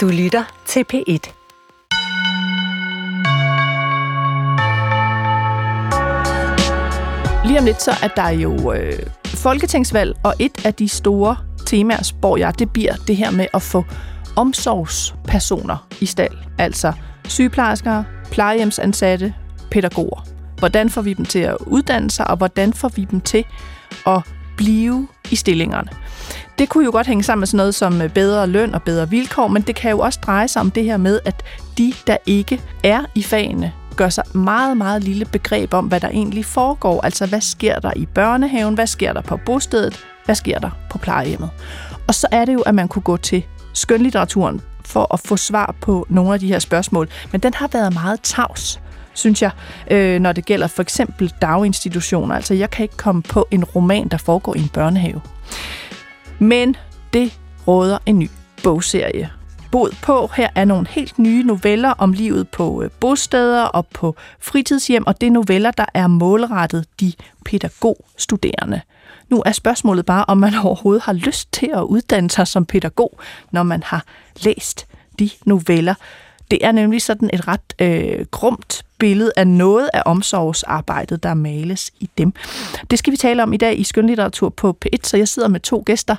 Du lytter til P1. Lige om lidt så er der jo øh, folketingsvalg, og et af de store temaer, spår jeg, det bliver det her med at få omsorgspersoner i stald. Altså sygeplejersker, plejehjemsansatte, pædagoger. Hvordan får vi dem til at uddanne sig, og hvordan får vi dem til at blive i stillingerne? Det kunne jo godt hænge sammen med sådan noget som øh, bedre løn og bedre vilkår, men det kan jo også dreje sig om det her med, at de, der ikke er i fagene, gør sig meget, meget lille begreb om, hvad der egentlig foregår. Altså, hvad sker der i børnehaven? Hvad sker der på bostedet? Hvad sker der på plejehjemmet? Og så er det jo, at man kunne gå til skønlitteraturen for at få svar på nogle af de her spørgsmål. Men den har været meget tavs synes jeg, øh, når det gælder for eksempel daginstitutioner. Altså, jeg kan ikke komme på en roman, der foregår i en børnehave. Men det råder en ny bogserie bod på. Her er nogle helt nye noveller om livet på øh, bosteder og på fritidshjem, og det er noveller, der er målrettet de pædagogstuderende. Nu er spørgsmålet bare, om man overhovedet har lyst til at uddanne sig som pædagog, når man har læst de noveller. Det er nemlig sådan et ret øh, grumt billede af noget af omsorgsarbejdet, der males i dem. Det skal vi tale om i dag i Skønlitteratur på P1, så jeg sidder med to gæster,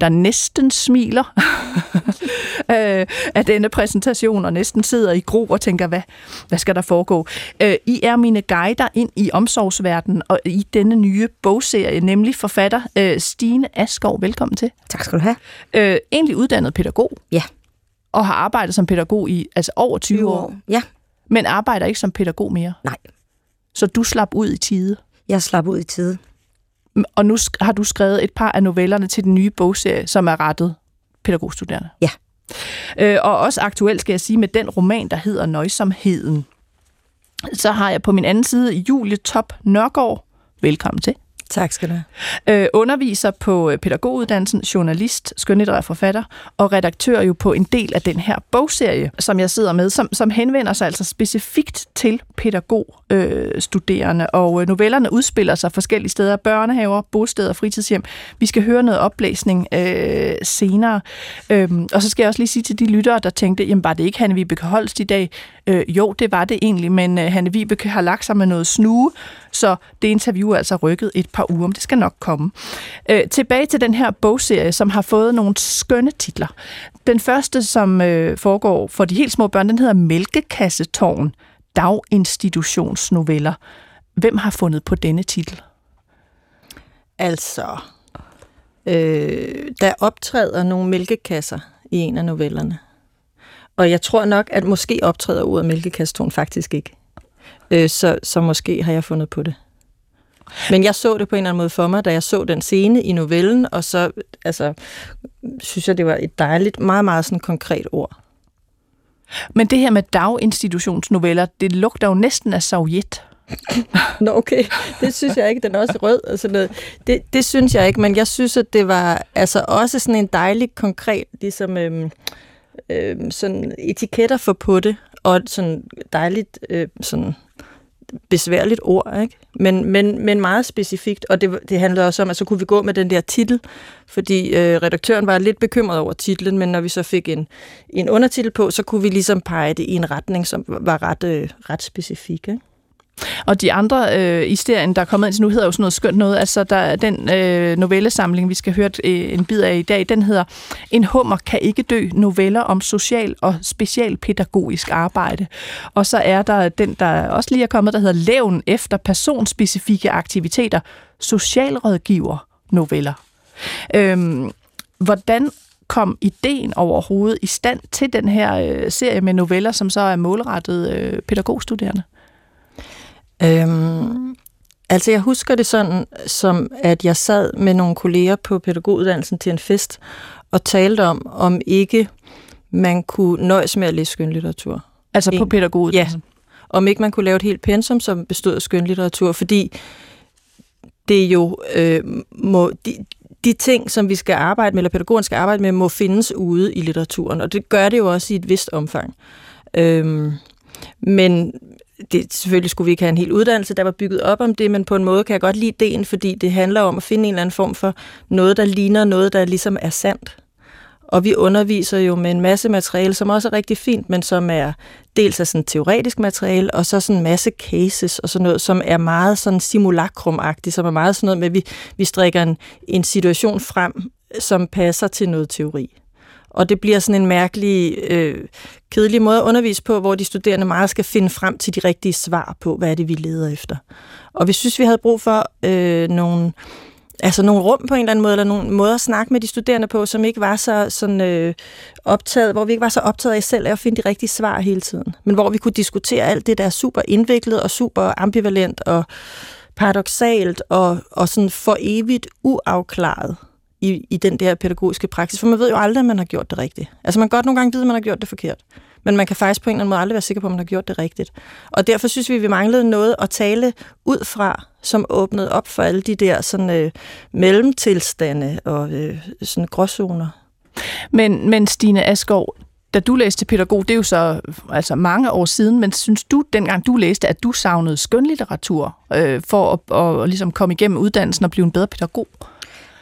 der næsten smiler øh, af denne præsentation, og næsten sidder i gro og tænker, hvad, hvad skal der foregå? Øh, I er mine guider ind i omsorgsverdenen og i denne nye bogserie, nemlig forfatter øh, Stine Askov. Velkommen til. Tak skal du have. Egentlig uddannet pædagog. Ja. Og har arbejdet som pædagog i altså over 20, 20 år. år. Ja. Men arbejder ikke som pædagog mere. Nej. Så du slap ud i tide. Jeg slap ud i tide. Og nu har du skrevet et par af novellerne til den nye bogserie, som er rettet pædagogstuderende. Ja. Øh, og også aktuelt skal jeg sige med den roman, der hedder Nøjsomheden. Så har jeg på min anden side Julie Top Nørgaard. Velkommen til. Tak skal du have. Øh, underviser på øh, pædagoguddannelsen, journalist, skønlitterær forfatter og redaktør jo på en del af den her bogserie, som jeg sidder med, som, som henvender sig altså specifikt til pædagogstuderende. Øh, og øh, novellerne udspiller sig forskellige steder, børnehaver, bosteder fritidshjem. Vi skal høre noget oplæsning øh, senere. Øhm, og så skal jeg også lige sige til de lyttere, der tænkte, jamen var det ikke Hanne Vibeke Holst i dag? Øh, jo, det var det egentlig, men øh, Hanne Vibeke har lagt sig med noget snue, så det interview er altså rykket et par uger, men det skal nok komme. Øh, tilbage til den her bogserie, som har fået nogle skønne titler. Den første, som øh, foregår for de helt små børn, den hedder Mælkekassetårn, daginstitutionsnoveller. Hvem har fundet på denne titel? Altså, øh, der optræder nogle mælkekasser i en af novellerne. Og jeg tror nok, at måske optræder ordet mælkekassetårn faktisk ikke. Øh, så, så måske har jeg fundet på det. Men jeg så det på en eller anden måde for mig, da jeg så den scene i novellen, og så altså, synes jeg, det var et dejligt, meget, meget sådan konkret ord. Men det her med daginstitutionsnoveller, det lugter jo næsten af Sovjet. Nå okay, det synes jeg ikke, den er også rød og sådan noget. Det, det synes jeg ikke, men jeg synes, at det var altså også sådan en dejlig konkret, ligesom øhm, øhm, sådan etiketter for på det, og sådan dejligt øh, sådan besværligt ord, ikke? Men, men, men meget specifikt, og det, det handlede også om, at så kunne vi gå med den der titel, fordi øh, redaktøren var lidt bekymret over titlen, men når vi så fik en, en undertitel på, så kunne vi ligesom pege det i en retning, som var ret, øh, ret specifik. Ikke? Og de andre øh, i serien, der er kommet ind nu, hedder jo sådan noget skønt noget. Altså, der, den øh, novellesamling, vi skal høre øh, en bid af i dag, den hedder En hummer kan ikke dø. Noveller om social og specialpædagogisk arbejde. Og så er der den, der også lige er kommet, der hedder Levn efter personspecifikke aktiviteter. Socialrådgiver noveller. Øhm, hvordan kom ideen overhovedet i stand til den her øh, serie med noveller, som så er målrettet øh, pædagogstuderende? Øhm, altså jeg husker det sådan, som at jeg sad med nogle kolleger på pædagoguddannelsen til en fest, og talte om, om ikke man kunne nøjes med at læse skønlitteratur. Altså en, på pædagoguddannelsen? Ja. Om ikke man kunne lave et helt pensum, som bestod af skønlitteratur, fordi det jo øh, må, de, de ting, som vi skal arbejde med, eller pædagogerne skal arbejde med, må findes ude i litteraturen, og det gør det jo også i et vist omfang. Øhm, men det, selvfølgelig skulle vi ikke have en hel uddannelse, der var bygget op om det, men på en måde kan jeg godt lide ideen, fordi det handler om at finde en eller anden form for noget, der ligner noget, der ligesom er sandt. Og vi underviser jo med en masse materiale, som også er rigtig fint, men som er dels af sådan teoretisk materiale, og så sådan en masse cases og sådan noget, som er meget sådan simulakrumagtigt, som er meget sådan noget med, at vi, vi strikker en, en situation frem, som passer til noget teori. Og det bliver sådan en mærkelig, øh, kedelig måde at undervise på, hvor de studerende meget skal finde frem til de rigtige svar på, hvad er det, vi leder efter. Og vi synes, vi havde brug for øh, nogle, altså nogle rum på en eller anden måde, eller nogle måder at snakke med de studerende på, som ikke var så sådan, øh, optaget, hvor vi ikke var så optaget af selv at finde de rigtige svar hele tiden. Men hvor vi kunne diskutere alt det, der er super indviklet og super ambivalent og paradoxalt og, og sådan for evigt uafklaret i, i den der pædagogiske praksis, for man ved jo aldrig, at man har gjort det rigtigt. Altså man kan godt nogle gange vide, at man har gjort det forkert, men man kan faktisk på en eller anden måde aldrig være sikker på, at man har gjort det rigtigt. Og derfor synes vi, at vi manglede noget at tale ud fra, som åbnede op for alle de der sådan, øh, mellemtilstande og øh, sådan gråzoner. Men, men Stine Askov, da du læste pædagog, det er jo så altså mange år siden, men synes du, dengang du læste, at du savnede skønlitteratur øh, for at, at, at ligesom komme igennem uddannelsen og blive en bedre pædagog?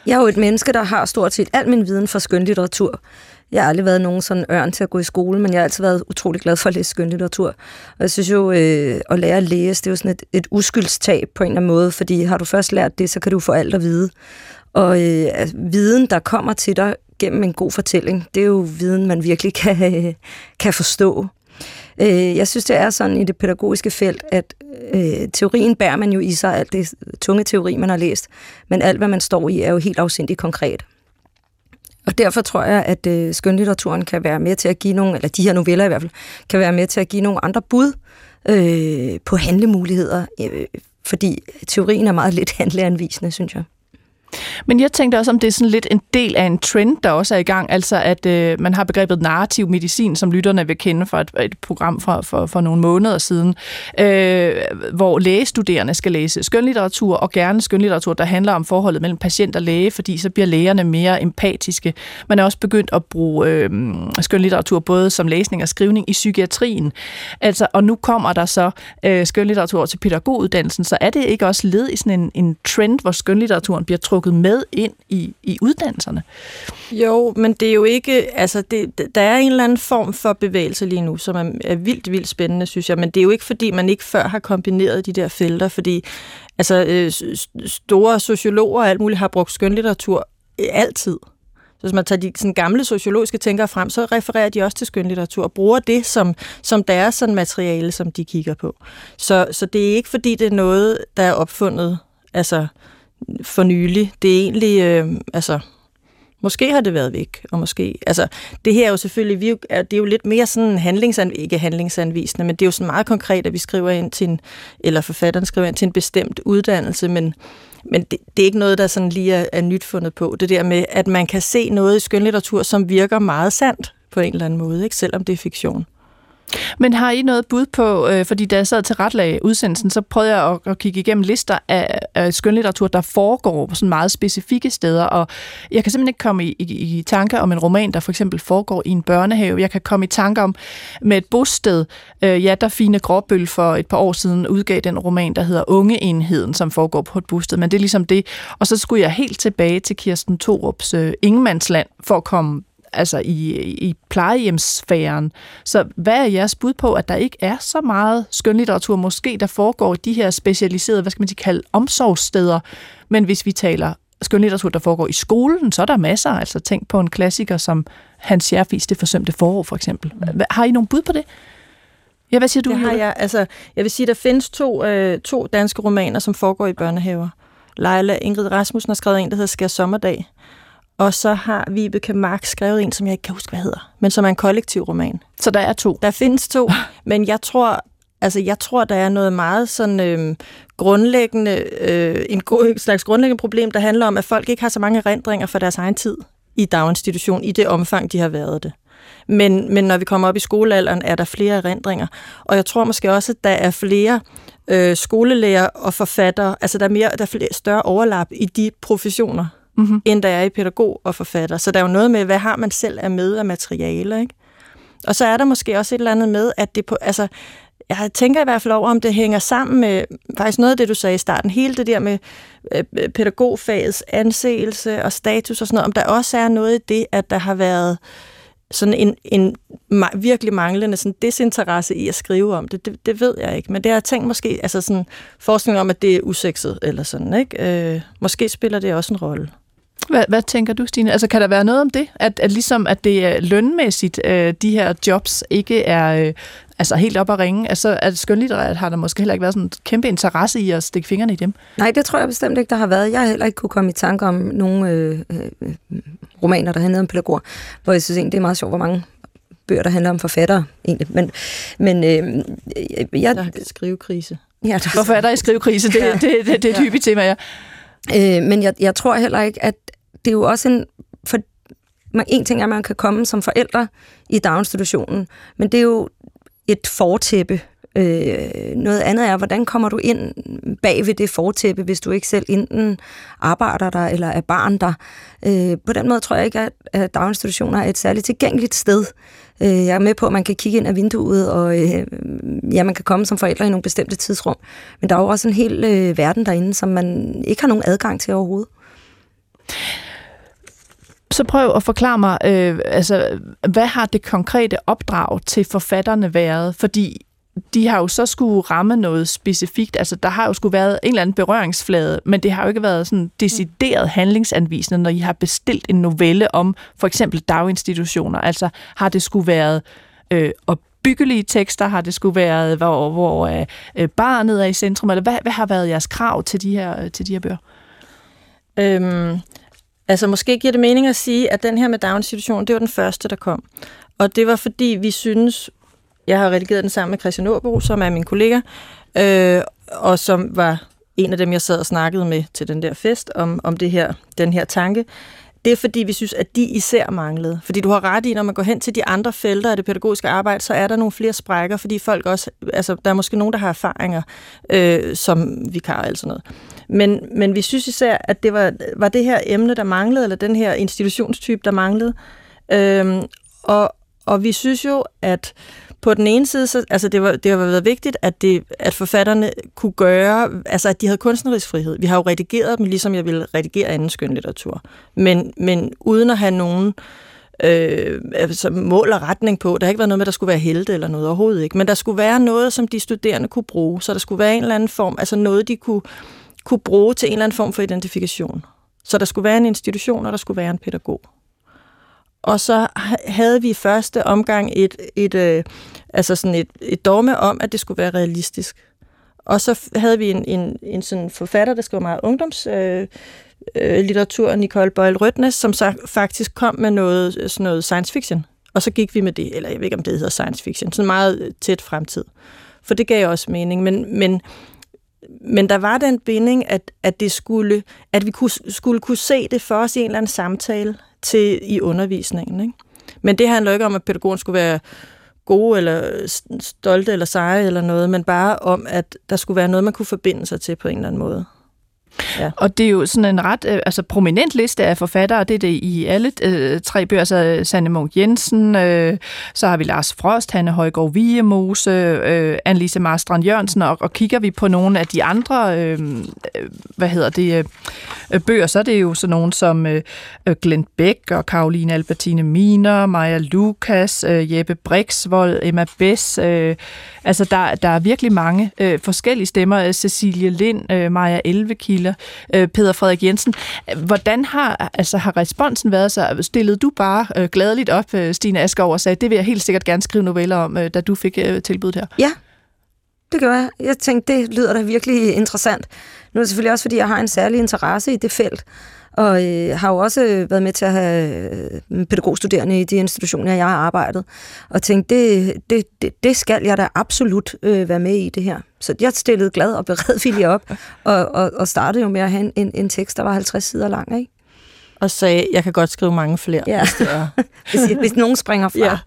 Jeg er jo et menneske, der har stort set al min viden fra skønlitteratur. Jeg har aldrig været nogen sådan ørn til at gå i skole, men jeg har altid været utrolig glad for at læse skønlitteratur. Og jeg synes jo, øh, at lære at læse, det er jo sådan et, et uskyldstab på en eller anden måde, fordi har du først lært det, så kan du få alt at vide. Og øh, altså, viden, der kommer til dig gennem en god fortælling, det er jo viden, man virkelig kan, øh, kan forstå. Øh, jeg synes, det er sådan i det pædagogiske felt, at øh, teorien bærer man jo i sig, alt det tunge teori, man har læst, men alt, hvad man står i, er jo helt afsindigt konkret. Og derfor tror jeg, at øh, skønlitteraturen kan være med til at give nogle, eller de her noveller i hvert fald, kan være med til at give nogle andre bud øh, på handlemuligheder, øh, fordi teorien er meget lidt handleanvisende, synes jeg. Men jeg tænkte også, om det er sådan lidt en del af en trend, der også er i gang, altså at øh, man har begrebet narrativ medicin, som lytterne vil kende fra et, et program for, for, for nogle måneder siden, øh, hvor lægestuderende skal læse skønlitteratur, og gerne skønlitteratur, der handler om forholdet mellem patient og læge, fordi så bliver lægerne mere empatiske. Man er også begyndt at bruge øh, skønlitteratur både som læsning og skrivning i psykiatrien. Altså, og nu kommer der så øh, skønlitteratur til pædagoguddannelsen, så er det ikke også led i sådan en, en trend, hvor skønlitteraturen bliver trukket trukket med ind i, i uddannelserne. Jo, men det er jo ikke, altså det, der er en eller anden form for bevægelse lige nu, som er, er vildt, vildt spændende, synes jeg, men det er jo ikke, fordi man ikke før har kombineret de der felter, fordi altså øh, store sociologer og alt muligt har brugt skønlitteratur øh, altid. Så hvis man tager de sådan gamle sociologiske tænkere frem, så refererer de også til skønlitteratur og bruger det som, som deres sådan materiale, som de kigger på. Så, så det er ikke, fordi det er noget, der er opfundet altså, for nylig. Det er egentlig, øh, altså, måske har det været væk, og måske, altså, det her er jo selvfølgelig, vi er, det er jo lidt mere sådan handlingsan, ikke handlingsanvisende, men det er jo sådan meget konkret, at vi skriver ind til en, eller forfatteren skriver ind til en bestemt uddannelse, men, men det, det er ikke noget, der sådan lige er, er nyt fundet på. Det der med, at man kan se noget i skønlitteratur, som virker meget sandt på en eller anden måde, ikke? selvom det er fiktion. Men har I noget bud på, øh, fordi da jeg sad til retlag udsendelsen, så prøvede jeg at, at kigge igennem lister af, af skønlitteratur, der foregår på sådan meget specifikke steder, og jeg kan simpelthen ikke komme i, i, i tanke om en roman, der for eksempel foregår i en børnehave. Jeg kan komme i tanke om med et bosted. Øh, ja, der Fine Gråbøl for et par år siden udgav den roman, der hedder Ungeenheden, som foregår på et bosted, men det er ligesom det. Og så skulle jeg helt tilbage til Kirsten Thorups øh, Ingemandsland for at komme altså i, i plejehjemssfæren. Så hvad er jeres bud på, at der ikke er så meget skønlitteratur, måske der foregår i de her specialiserede, hvad skal man sige, kalde omsorgssteder, men hvis vi taler skønlitteratur, der foregår i skolen, så er der masser. Altså tænk på en klassiker som Hans Scherfis Det forsømte forår, for eksempel. Har I nogle bud på det? Ja, hvad siger du? Det har jeg. Altså, jeg vil sige, der findes to, øh, to danske romaner, som foregår i børnehaver. Leila Ingrid Rasmussen har skrevet en, der hedder Skær Sommerdag, og så har Vibeke Mark skrevet en, som jeg ikke kan huske, hvad hedder, men som er en kollektiv roman. Så der er to? Der findes to, men jeg tror, altså jeg tror, der er noget meget sådan øh, grundlæggende, øh, en slags grundlæggende problem, der handler om, at folk ikke har så mange erindringer for deres egen tid i daginstitution, i det omfang, de har været det. Men, men når vi kommer op i skolealderen, er der flere erindringer. Og jeg tror måske også, at der er flere øh, skolelærer og forfattere, altså der er, mere, der er flere, større overlap i de professioner, mm-hmm. end der er i pædagog og forfatter. Så der er jo noget med, hvad har man selv af med af materialer, ikke? Og så er der måske også et eller andet med, at det på, altså, jeg tænker i hvert fald over, om det hænger sammen med faktisk noget af det, du sagde i starten. Hele det der med øh, øh pædagogfagets anseelse og status og sådan noget. Om der også er noget i det, at der har været sådan en, en virkelig manglende sådan desinteresse i at skrive om det, det, det ved jeg ikke. Men det har jeg tænkt måske, altså sådan forskning om, at det er usekset eller sådan, ikke? Øh, måske spiller det også en rolle. Hvad, hvad tænker du, Stine? Altså, kan der være noget om det? At, at ligesom, at det er lønmæssigt, øh, de her jobs ikke er øh, altså helt op at ringe. Altså, at skønlitterært har der måske heller ikke været sådan en kæmpe interesse i at stikke fingrene i dem. Nej, det tror jeg bestemt ikke, der har været. Jeg har heller ikke kunne komme i tanke om nogle øh, øh, romaner, der handler om pædagoger, hvor jeg synes egentlig, det er meget sjovt, hvor mange bøger, der handler om forfattere, egentlig. Men, men øh, jeg... Der er skrivekrise. Ja, der... Hvorfor er der i skrivekrise? Det, ja. det, det, det, det er et hyppigt tema, ja. Øh, men jeg, jeg tror heller ikke, at det er jo også en... For, man, en ting er, at man kan komme som forældre i daginstitutionen, men det er jo et fortæppe. Øh, noget andet er, hvordan kommer du ind bag ved det fortæppe, hvis du ikke selv enten arbejder der eller er barn der. Øh, på den måde tror jeg ikke, at, at daginstitutioner er et særligt tilgængeligt sted. Øh, jeg er med på, at man kan kigge ind af vinduet, og øh, ja, man kan komme som forældre i nogle bestemte tidsrum. Men der er jo også en hel øh, verden derinde, som man ikke har nogen adgang til overhovedet. Så prøv at forklare mig, øh, altså, hvad har det konkrete opdrag til forfatterne været? Fordi de har jo så skulle ramme noget specifikt. Altså, der har jo skulle været en eller anden berøringsflade, men det har jo ikke været sådan decideret handlingsanvisende, når I har bestilt en novelle om for eksempel daginstitutioner. Altså, har det skulle været øh, opbyggelige tekster? Har det skulle været, hvor, hvor øh, barnet er i centrum? Eller hvad, hvad har været jeres krav til de her, øh, til de her bøger? Øhm, Altså måske giver det mening at sige, at den her med Down-situation, det var den første, der kom. Og det var fordi, vi synes, jeg har redigeret den sammen med Christian Åbo, som er min kollega, øh, og som var en af dem, jeg sad og snakkede med til den der fest om, om det her, den her tanke. Det er fordi, vi synes, at de især manglede. Fordi du har ret i, når man går hen til de andre felter af det pædagogiske arbejde, så er der nogle flere sprækker, fordi folk også, altså der er måske nogen, der har erfaringer øh, som vikar eller sådan noget. Men, men vi synes især, at det var, var det her emne, der manglede, eller den her institutionstype, der manglede. Øhm, og, og vi synes jo, at på den ene side, så, altså det, var, det har været vigtigt, at, det, at forfatterne kunne gøre, altså at de havde kunstnerisk frihed. Vi har jo redigeret dem, ligesom jeg ville redigere anden skønlitteratur. Men, men uden at have nogen øh, altså mål og retning på. Der har ikke været noget med, at der skulle være helte eller noget overhovedet ikke. Men der skulle være noget, som de studerende kunne bruge. Så der skulle være en eller anden form, altså noget, de kunne kunne bruge til en eller anden form for identifikation. Så der skulle være en institution, og der skulle være en pædagog. Og så havde vi i første omgang et, et, øh, altså sådan et, et dogme om, at det skulle være realistisk. Og så havde vi en, en, en sådan forfatter, der skrev meget ungdomslitteratur, øh, øh, litteratur, Nicole Boyle Rødnes, som så faktisk kom med noget, øh, sådan noget science fiction. Og så gik vi med det, eller jeg ved ikke, om det hedder science fiction, sådan meget øh, tæt fremtid. For det gav også mening, men, men men der var den binding, at, at, det skulle, at vi kunne, skulle kunne se det for os i en eller anden samtale til, i undervisningen. Ikke? Men det handler ikke om, at pædagogen skulle være gode eller stolte eller seje eller noget, men bare om, at der skulle være noget, man kunne forbinde sig til på en eller anden måde. Ja. Og det er jo sådan en ret øh, altså prominent liste af forfattere, det er det i alle øh, tre bøger, så Sanne Munk Jensen, øh, så har vi Lars Frost, Hanne Højgaard Viemose, øh, Annelise Marstrand Jørgensen, og, og kigger vi på nogle af de andre, øh, øh hvad hedder det, øh, bøger, så er det jo sådan nogle som øh, øh Glenn Beck og Karoline Albertine Miner, Maja Lukas, øh, Jeppe Brixvold, Emma Bess, øh, altså der, der er virkelig mange øh, forskellige stemmer, øh, Cecilie Lind, øh, Maja Elvekilde, Møller, øh, Peter Frederik Jensen. Hvordan har, altså, har responsen været så? Stillede du bare øh, gladeligt op, øh, Stine Asgaard, og sagde, det vil jeg helt sikkert gerne skrive noveller om, øh, da du fik øh, tilbuddet her? Ja, det gør jeg. Jeg tænkte, det lyder da virkelig interessant. Nu er det selvfølgelig også, fordi jeg har en særlig interesse i det felt og øh, har jo også været med til at have øh, pædagogstuderende i de institutioner, jeg har arbejdet, og tænkte, det, det, det, det skal jeg da absolut øh, være med i det her. Så jeg stillede glad og beredvillig op, og, og, og startede jo med at have en, en tekst, der var 50 sider lang, ikke? Og sagde, jeg kan godt skrive mange flere, ja. hvis det er. hvis, hvis nogen springer fra. Ja.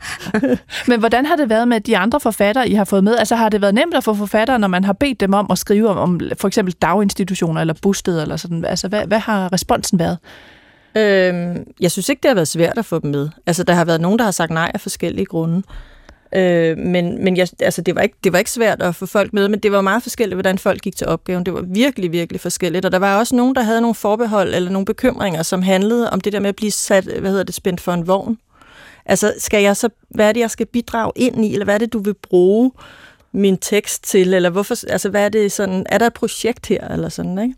Men hvordan har det været med de andre forfattere, I har fået med? Altså har det været nemt at få forfattere, når man har bedt dem om at skrive om, om for eksempel daginstitutioner eller bosteder eller sådan? Altså hvad, hvad har responsen været? Øhm, jeg synes ikke, det har været svært at få dem med. Altså der har været nogen, der har sagt nej af forskellige grunde. Øh, men men jeg, altså, det, var ikke, det var ikke svært at få folk med, men det var meget forskelligt, hvordan folk gik til opgaven. Det var virkelig, virkelig forskelligt. Og der var også nogen, der havde nogle forbehold eller nogle bekymringer, som handlede om det der med at blive sat, hvad hedder det, spændt for en vogn. Altså, skal jeg så, hvad er det, jeg skal bidrage ind i, eller hvad er det, du vil bruge min tekst til, eller hvorfor, altså, hvad er det sådan, er der et projekt her, eller sådan, ikke?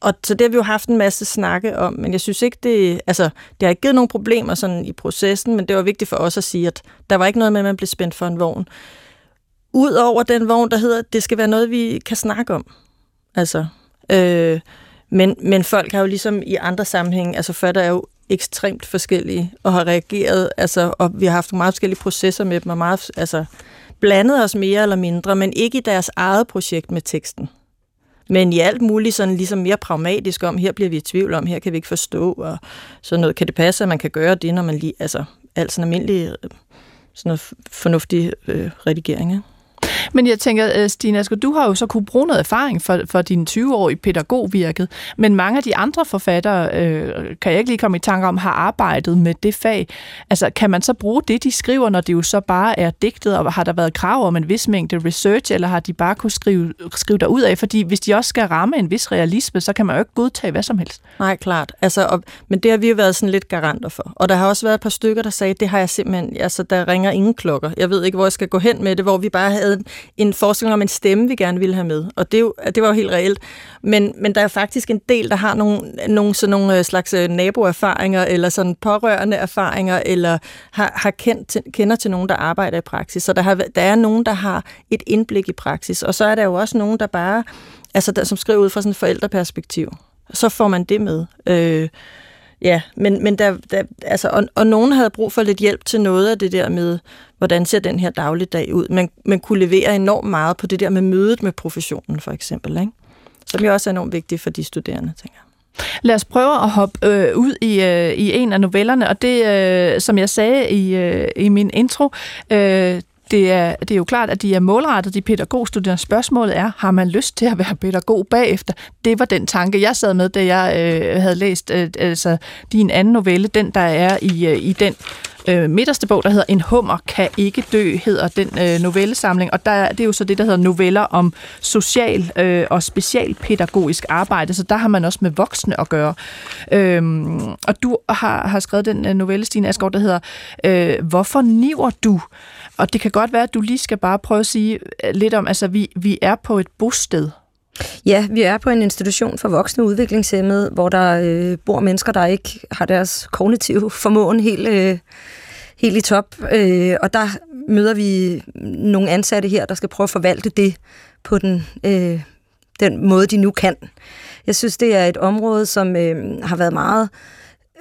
Og så det har vi jo haft en masse snakke om, men jeg synes ikke, det, altså, det har ikke givet nogen problemer sådan i processen, men det var vigtigt for os at sige, at der var ikke noget med, at man blev spændt for en vogn. Udover den vogn, der hedder, det skal være noget, vi kan snakke om. Altså, øh, men, men folk har jo ligesom i andre sammenhænge, altså fatter er jo ekstremt forskellige og har reageret, altså, og vi har haft meget forskellige processer med dem, og meget, altså, blandet os mere eller mindre, men ikke i deres eget projekt med teksten. Men i alt muligt sådan ligesom mere pragmatisk om, her bliver vi i tvivl om, her kan vi ikke forstå, og sådan noget. Kan det passe, at man kan gøre det, når man lige, altså alt sådan almindelig øh, sådan noget fornuftig øh, redigering, ikke? Men jeg tænker, øh, Stine Asger, du har jo så kunne bruge noget erfaring for, for din 20-årige pædagogvirket, men mange af de andre forfattere, øh, kan jeg ikke lige komme i tanke om, har arbejdet med det fag. Altså, kan man så bruge det, de skriver, når det jo så bare er digtet, og har der været krav om en vis mængde research, eller har de bare kunne skrive, skrive ud af? Fordi hvis de også skal ramme en vis realisme, så kan man jo ikke godtage hvad som helst. Nej, klart. Altså, og, men det har vi jo været sådan lidt garanter for. Og der har også været et par stykker, der sagde, det har jeg simpelthen, altså der ringer ingen klokker. Jeg ved ikke, hvor jeg skal gå hen med det, hvor vi bare havde en en forestilling om en stemme, vi gerne ville have med. Og det, jo, det var jo helt reelt. Men, men der er faktisk en del, der har nogle, nogle, sådan nogle øh, slags øh, naboerfaringer, eller sådan pårørende erfaringer, eller har, har kendt kender til nogen, der arbejder i praksis. Så der, har, der er nogen, der har et indblik i praksis. Og så er der jo også nogen, der bare, altså der, som skriver ud fra sådan et forældreperspektiv. Så får man det med. Øh, Ja, men, men der, der, altså, og, og nogen havde brug for lidt hjælp til noget af det der med, hvordan ser den her dagligdag ud. Man, man kunne levere enormt meget på det der med mødet med professionen, for eksempel, ikke? som jo også er enormt vigtigt for de studerende, tænker jeg. Lad os prøve at hoppe øh, ud i, øh, i en af novellerne, og det, øh, som jeg sagde i, øh, i min intro, øh, det er, det er jo klart, at de er målrettet de pædagogstuderende. Spørgsmålet er, har man lyst til at være pædagog bagefter? Det var den tanke, jeg sad med, da jeg øh, havde læst øh, altså, din anden novelle, den der er i, øh, i den øh, midterste bog, der hedder En hummer kan ikke dø, hedder den øh, novellesamling. Og der, det er jo så det, der hedder noveller om social øh, og specialpædagogisk arbejde, så der har man også med voksne at gøre. Øhm, og du har, har skrevet den øh, novelle, Stine Asgaard, der hedder øh, Hvorfor niver du? Og det kan godt være, at du lige skal bare prøve at sige øh, lidt om, altså vi, vi er på et bosted. Ja, vi er på en institution for voksne udviklingshemmede, hvor der øh, bor mennesker, der ikke har deres kognitive formåen helt, øh, helt i top. Øh, og der møder vi nogle ansatte her, der skal prøve at forvalte det på den, øh, den måde, de nu kan. Jeg synes, det er et område, som øh, har været meget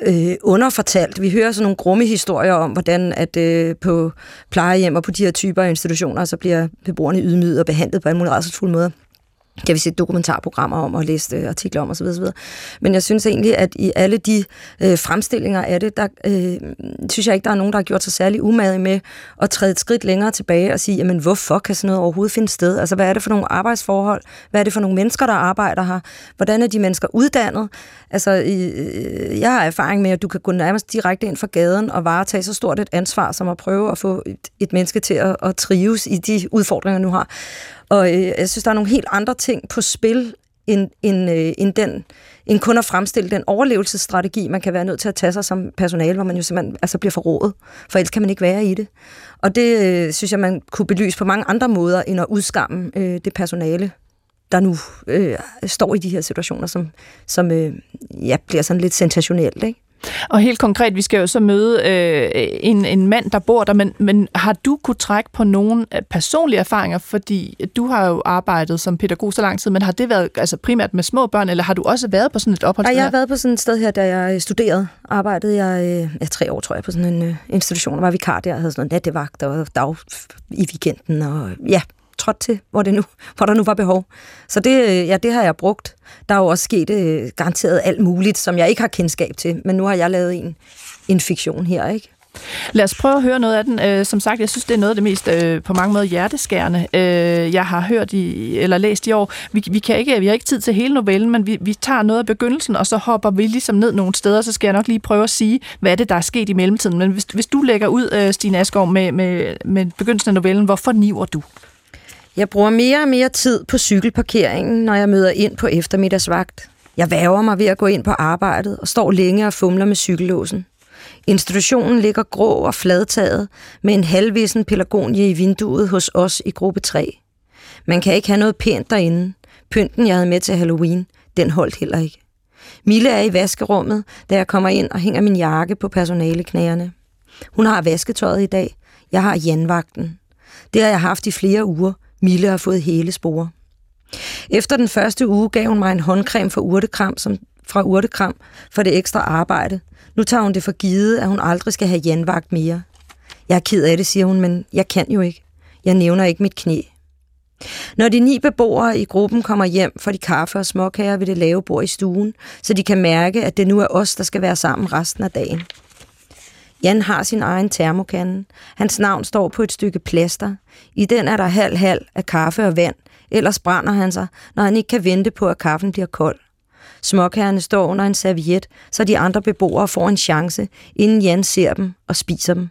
øh, underfortalt. Vi hører sådan nogle grumme historier om, hvordan at øh, på plejehjem og på de her typer af institutioner, så bliver beboerne ydmyget og behandlet på en mulig måde kan vi se dokumentarprogrammer om og læse øh, artikler om osv. osv. Men jeg synes egentlig, at i alle de øh, fremstillinger af det, der øh, synes jeg ikke, der er nogen, der har gjort sig særlig umage med at træde et skridt længere tilbage og sige, jamen hvorfor kan sådan noget overhovedet finde sted? Altså hvad er det for nogle arbejdsforhold? Hvad er det for nogle mennesker, der arbejder her? Hvordan er de mennesker uddannet? Altså øh, jeg har erfaring med, at du kan gå nærmest direkte ind fra gaden og varetage så stort et ansvar, som at prøve at få et, et menneske til at, at trives i de udfordringer, nu har. Og øh, jeg synes, der er nogle helt andre ting på spil, end, end, øh, end, den, end kun at fremstille den overlevelsesstrategi, man kan være nødt til at tage sig som personale, hvor man jo simpelthen altså bliver forrådet, for ellers kan man ikke være i det. Og det øh, synes jeg, man kunne belyse på mange andre måder, end at udskamme øh, det personale, der nu øh, står i de her situationer, som, som øh, ja, bliver sådan lidt sensationelt. Ikke? Og helt konkret, vi skal jo så møde øh, en, en mand, der bor der, men, men har du kunne trække på nogle øh, personlige erfaringer, fordi du har jo arbejdet som pædagog så lang tid, men har det været altså primært med små børn, eller har du også været på sådan et opholdssted? Nej, jeg har været på sådan et sted her, da jeg øh, studerede. Arbejdede jeg øh, ja, tre år, tror jeg, på sådan en øh, institution, og var vikar der, og havde sådan noget nattevagt og dag i weekenden, og ja, trådt til, hvor, det nu, hvor der nu var behov. Så det, øh, ja, det har jeg brugt. Der er jo også sket øh, garanteret alt muligt, som jeg ikke har kendskab til, men nu har jeg lavet en, en fiktion her, ikke? Lad os prøve at høre noget af den. Øh, som sagt, jeg synes, det er noget af det mest øh, på mange måder hjerteskærende, øh, jeg har hørt i, eller læst i år. Vi, vi, kan ikke, vi har ikke tid til hele novellen, men vi, vi tager noget af begyndelsen, og så hopper vi ligesom ned nogle steder, så skal jeg nok lige prøve at sige, hvad er det, der er sket i mellemtiden. Men hvis, hvis du lægger ud, øh, Stine Asgaard, med, med, med begyndelsen af novellen, hvorfor niver du? Jeg bruger mere og mere tid på cykelparkeringen, når jeg møder ind på eftermiddagsvagt. Jeg væver mig ved at gå ind på arbejdet og står længe og fumler med cykellåsen. Institutionen ligger grå og fladtaget med en halvvissen pelargonie i vinduet hos os i gruppe 3. Man kan ikke have noget pænt derinde. Pynten, jeg havde med til Halloween, den holdt heller ikke. Mille er i vaskerummet, da jeg kommer ind og hænger min jakke på personaleknæerne. Hun har vasketøjet i dag. Jeg har janvagten. Det har jeg haft i flere uger. Mille har fået hele spore. Efter den første uge gav hun mig en håndcreme fra urtekram, som, fra urtekram for det ekstra arbejde. Nu tager hun det for givet, at hun aldrig skal have janvagt mere. Jeg er ked af det, siger hun, men jeg kan jo ikke. Jeg nævner ikke mit knæ. Når de ni beboere i gruppen kommer hjem, får de kaffe og småkager ved det lave bord i stuen, så de kan mærke, at det nu er os, der skal være sammen resten af dagen. Jan har sin egen termokande. Hans navn står på et stykke plaster. I den er der halv-halv af kaffe og vand, ellers brænder han sig, når han ikke kan vente på, at kaffen bliver kold. Småkærne står under en serviet, så de andre beboere får en chance, inden Jan ser dem og spiser dem.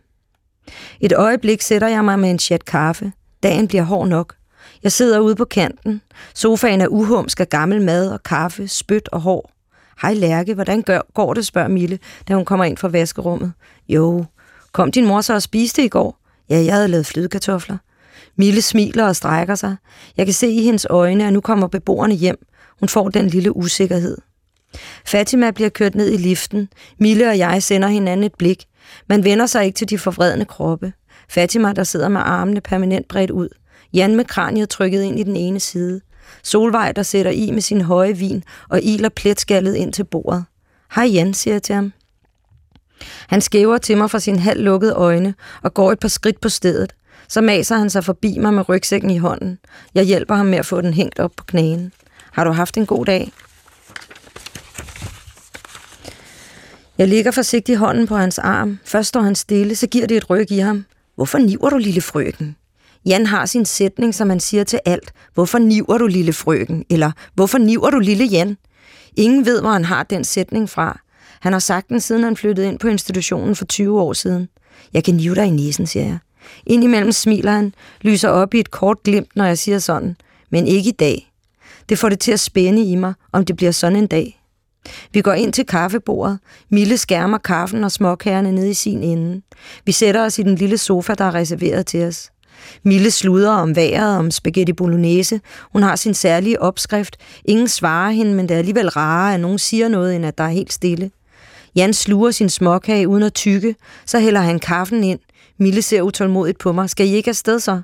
Et øjeblik sætter jeg mig med en chat kaffe. Dagen bliver hård nok. Jeg sidder ude på kanten. Sofaen er uhumsk af gammel mad og kaffe, spyt og hår. Hej Lærke, hvordan gør, går det, spørger Mille, da hun kommer ind fra vaskerummet. Jo, kom din mor så og spiste i går? Ja, jeg havde lavet flødekartofler. Mille smiler og strækker sig. Jeg kan se i hendes øjne, at nu kommer beboerne hjem. Hun får den lille usikkerhed. Fatima bliver kørt ned i liften. Mille og jeg sender hinanden et blik. Man vender sig ikke til de forvredne kroppe. Fatima, der sidder med armene permanent bredt ud. Jan med kraniet trykket ind i den ene side. Solvej, der sætter i med sin høje vin og iler pletskallet ind til bordet. Hej Jan, siger jeg til ham. Han skæver til mig fra sin halv lukkede øjne og går et par skridt på stedet. Så maser han sig forbi mig med rygsækken i hånden. Jeg hjælper ham med at få den hængt op på knæen. Har du haft en god dag? Jeg ligger forsigtigt hånden på hans arm. Først står han stille, så giver det et ryg i ham. Hvorfor niver du, lille frøken? Jan har sin sætning, som han siger til alt. Hvorfor niver du, lille frøken? Eller hvorfor niver du, lille Jan? Ingen ved, hvor han har den sætning fra. Han har sagt den, siden han flyttede ind på institutionen for 20 år siden. Jeg kan nive dig i næsen, siger jeg. Indimellem smiler han, lyser op i et kort glimt, når jeg siger sådan. Men ikke i dag. Det får det til at spænde i mig, om det bliver sådan en dag. Vi går ind til kaffebordet. Mille skærmer kaffen og småkærne nede i sin ende. Vi sætter os i den lille sofa, der er reserveret til os. Mille sluder om vejret, om spaghetti bolognese. Hun har sin særlige opskrift. Ingen svarer hende, men det er alligevel rarere, at nogen siger noget, end at der er helt stille. Jan sluger sin småkage uden at tykke, så hælder han kaffen ind. Mille ser utålmodigt på mig. Skal I ikke afsted så?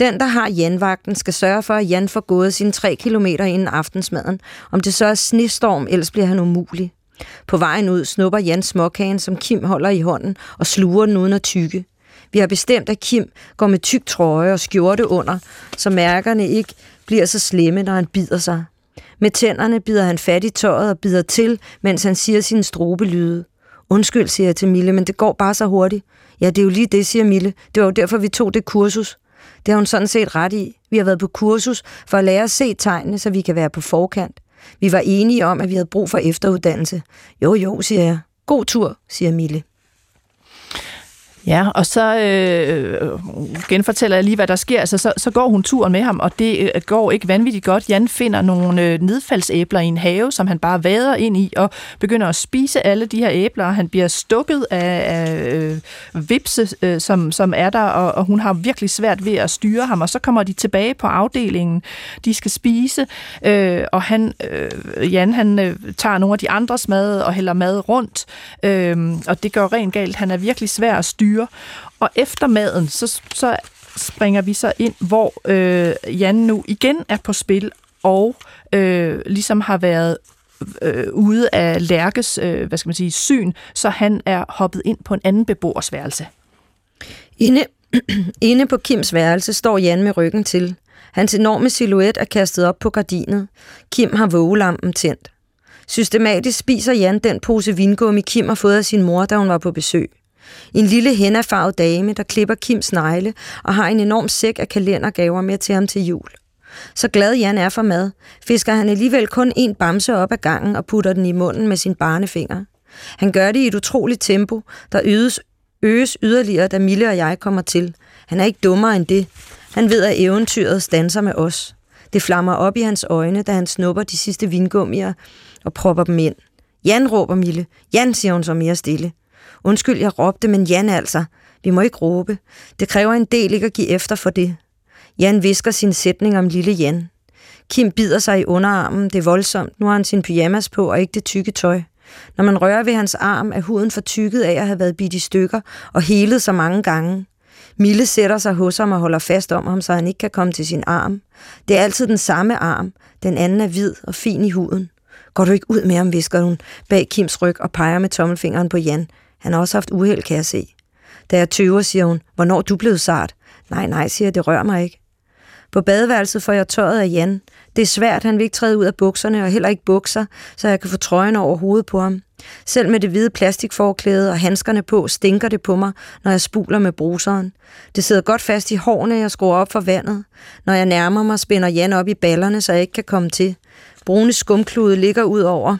Den, der har Janvagten, skal sørge for, at Jan får gået sine tre kilometer inden aftensmaden. Om det så er snestorm, ellers bliver han umulig. På vejen ud snupper Jan småkagen, som Kim holder i hånden, og sluger den uden at tykke. Vi har bestemt, at Kim går med tyk trøje og skjorte under, så mærkerne ikke bliver så slemme, når han bider sig. Med tænderne bider han fat i tøjet og bider til, mens han siger sin strobelyde. Undskyld, siger jeg til Mille, men det går bare så hurtigt. Ja, det er jo lige det, siger Mille. Det var jo derfor, vi tog det kursus. Det har hun sådan set ret i. Vi har været på kursus for at lære at se tegnene, så vi kan være på forkant. Vi var enige om, at vi havde brug for efteruddannelse. Jo, jo, siger jeg. God tur, siger Mille. Ja, og så øh, genfortæller jeg lige, hvad der sker. Altså, så, så går hun turen med ham, og det øh, går ikke vanvittigt godt. Jan finder nogle øh, nedfaldsæbler i en have, som han bare vader ind i, og begynder at spise alle de her æbler. Han bliver stukket af, af øh, vipse, øh, som, som er der, og, og hun har virkelig svært ved at styre ham. Og så kommer de tilbage på afdelingen. De skal spise, øh, og han, øh, Jan han øh, tager nogle af de andres mad og hælder mad rundt, øh, og det går rent galt. Han er virkelig svær at styre styre. Og efter maden, så, så springer vi så ind, hvor øh, Jan nu igen er på spil, og øh, ligesom har været øh, ude af Lærkes øh, hvad skal man sige, syn, så han er hoppet ind på en anden beboers værelse. Inde, inde på Kims værelse står Jan med ryggen til. Hans enorme silhuet er kastet op på gardinet. Kim har vågelampen tændt. Systematisk spiser Jan den pose vingummi, Kim har fået af sin mor, da hun var på besøg. En lille hennafarvet dame, der klipper Kims negle og har en enorm sæk af kalendergaver med til ham til jul. Så glad Jan er for mad, fisker han alligevel kun en bamse op ad gangen og putter den i munden med sin barnefinger. Han gør det i et utroligt tempo, der ydes, øges yderligere, da Mille og jeg kommer til. Han er ikke dummere end det. Han ved, at eventyret stanser med os. Det flammer op i hans øjne, da han snupper de sidste vingummier og propper dem ind. Jan, råber Mille. Jan, siger hun så mere stille. Undskyld, jeg råbte, men Jan altså. Vi må ikke råbe. Det kræver en del ikke at give efter for det. Jan visker sin sætning om lille Jan. Kim bider sig i underarmen. Det er voldsomt. Nu har han sin pyjamas på og ikke det tykke tøj. Når man rører ved hans arm, er huden for tykket af at have været bidt i stykker og helet så mange gange. Mille sætter sig hos ham og holder fast om ham, så han ikke kan komme til sin arm. Det er altid den samme arm. Den anden er hvid og fin i huden. Går du ikke ud med ham, visker hun bag Kims ryg og peger med tommelfingeren på Jan. Han har også haft uheld, kan jeg se. Da jeg tøver, siger hun, hvornår du blevet sart? Nej, nej, siger jeg, det rører mig ikke. På badeværelset får jeg tøjet af Jan. Det er svært, han vil ikke træde ud af bukserne og heller ikke bukser, så jeg kan få trøjen over hovedet på ham. Selv med det hvide plastikforklæde og handskerne på, stinker det på mig, når jeg spuler med bruseren. Det sidder godt fast i hårene, jeg skruer op for vandet. Når jeg nærmer mig, spænder Jan op i ballerne, så jeg ikke kan komme til. Brune skumklude ligger ud over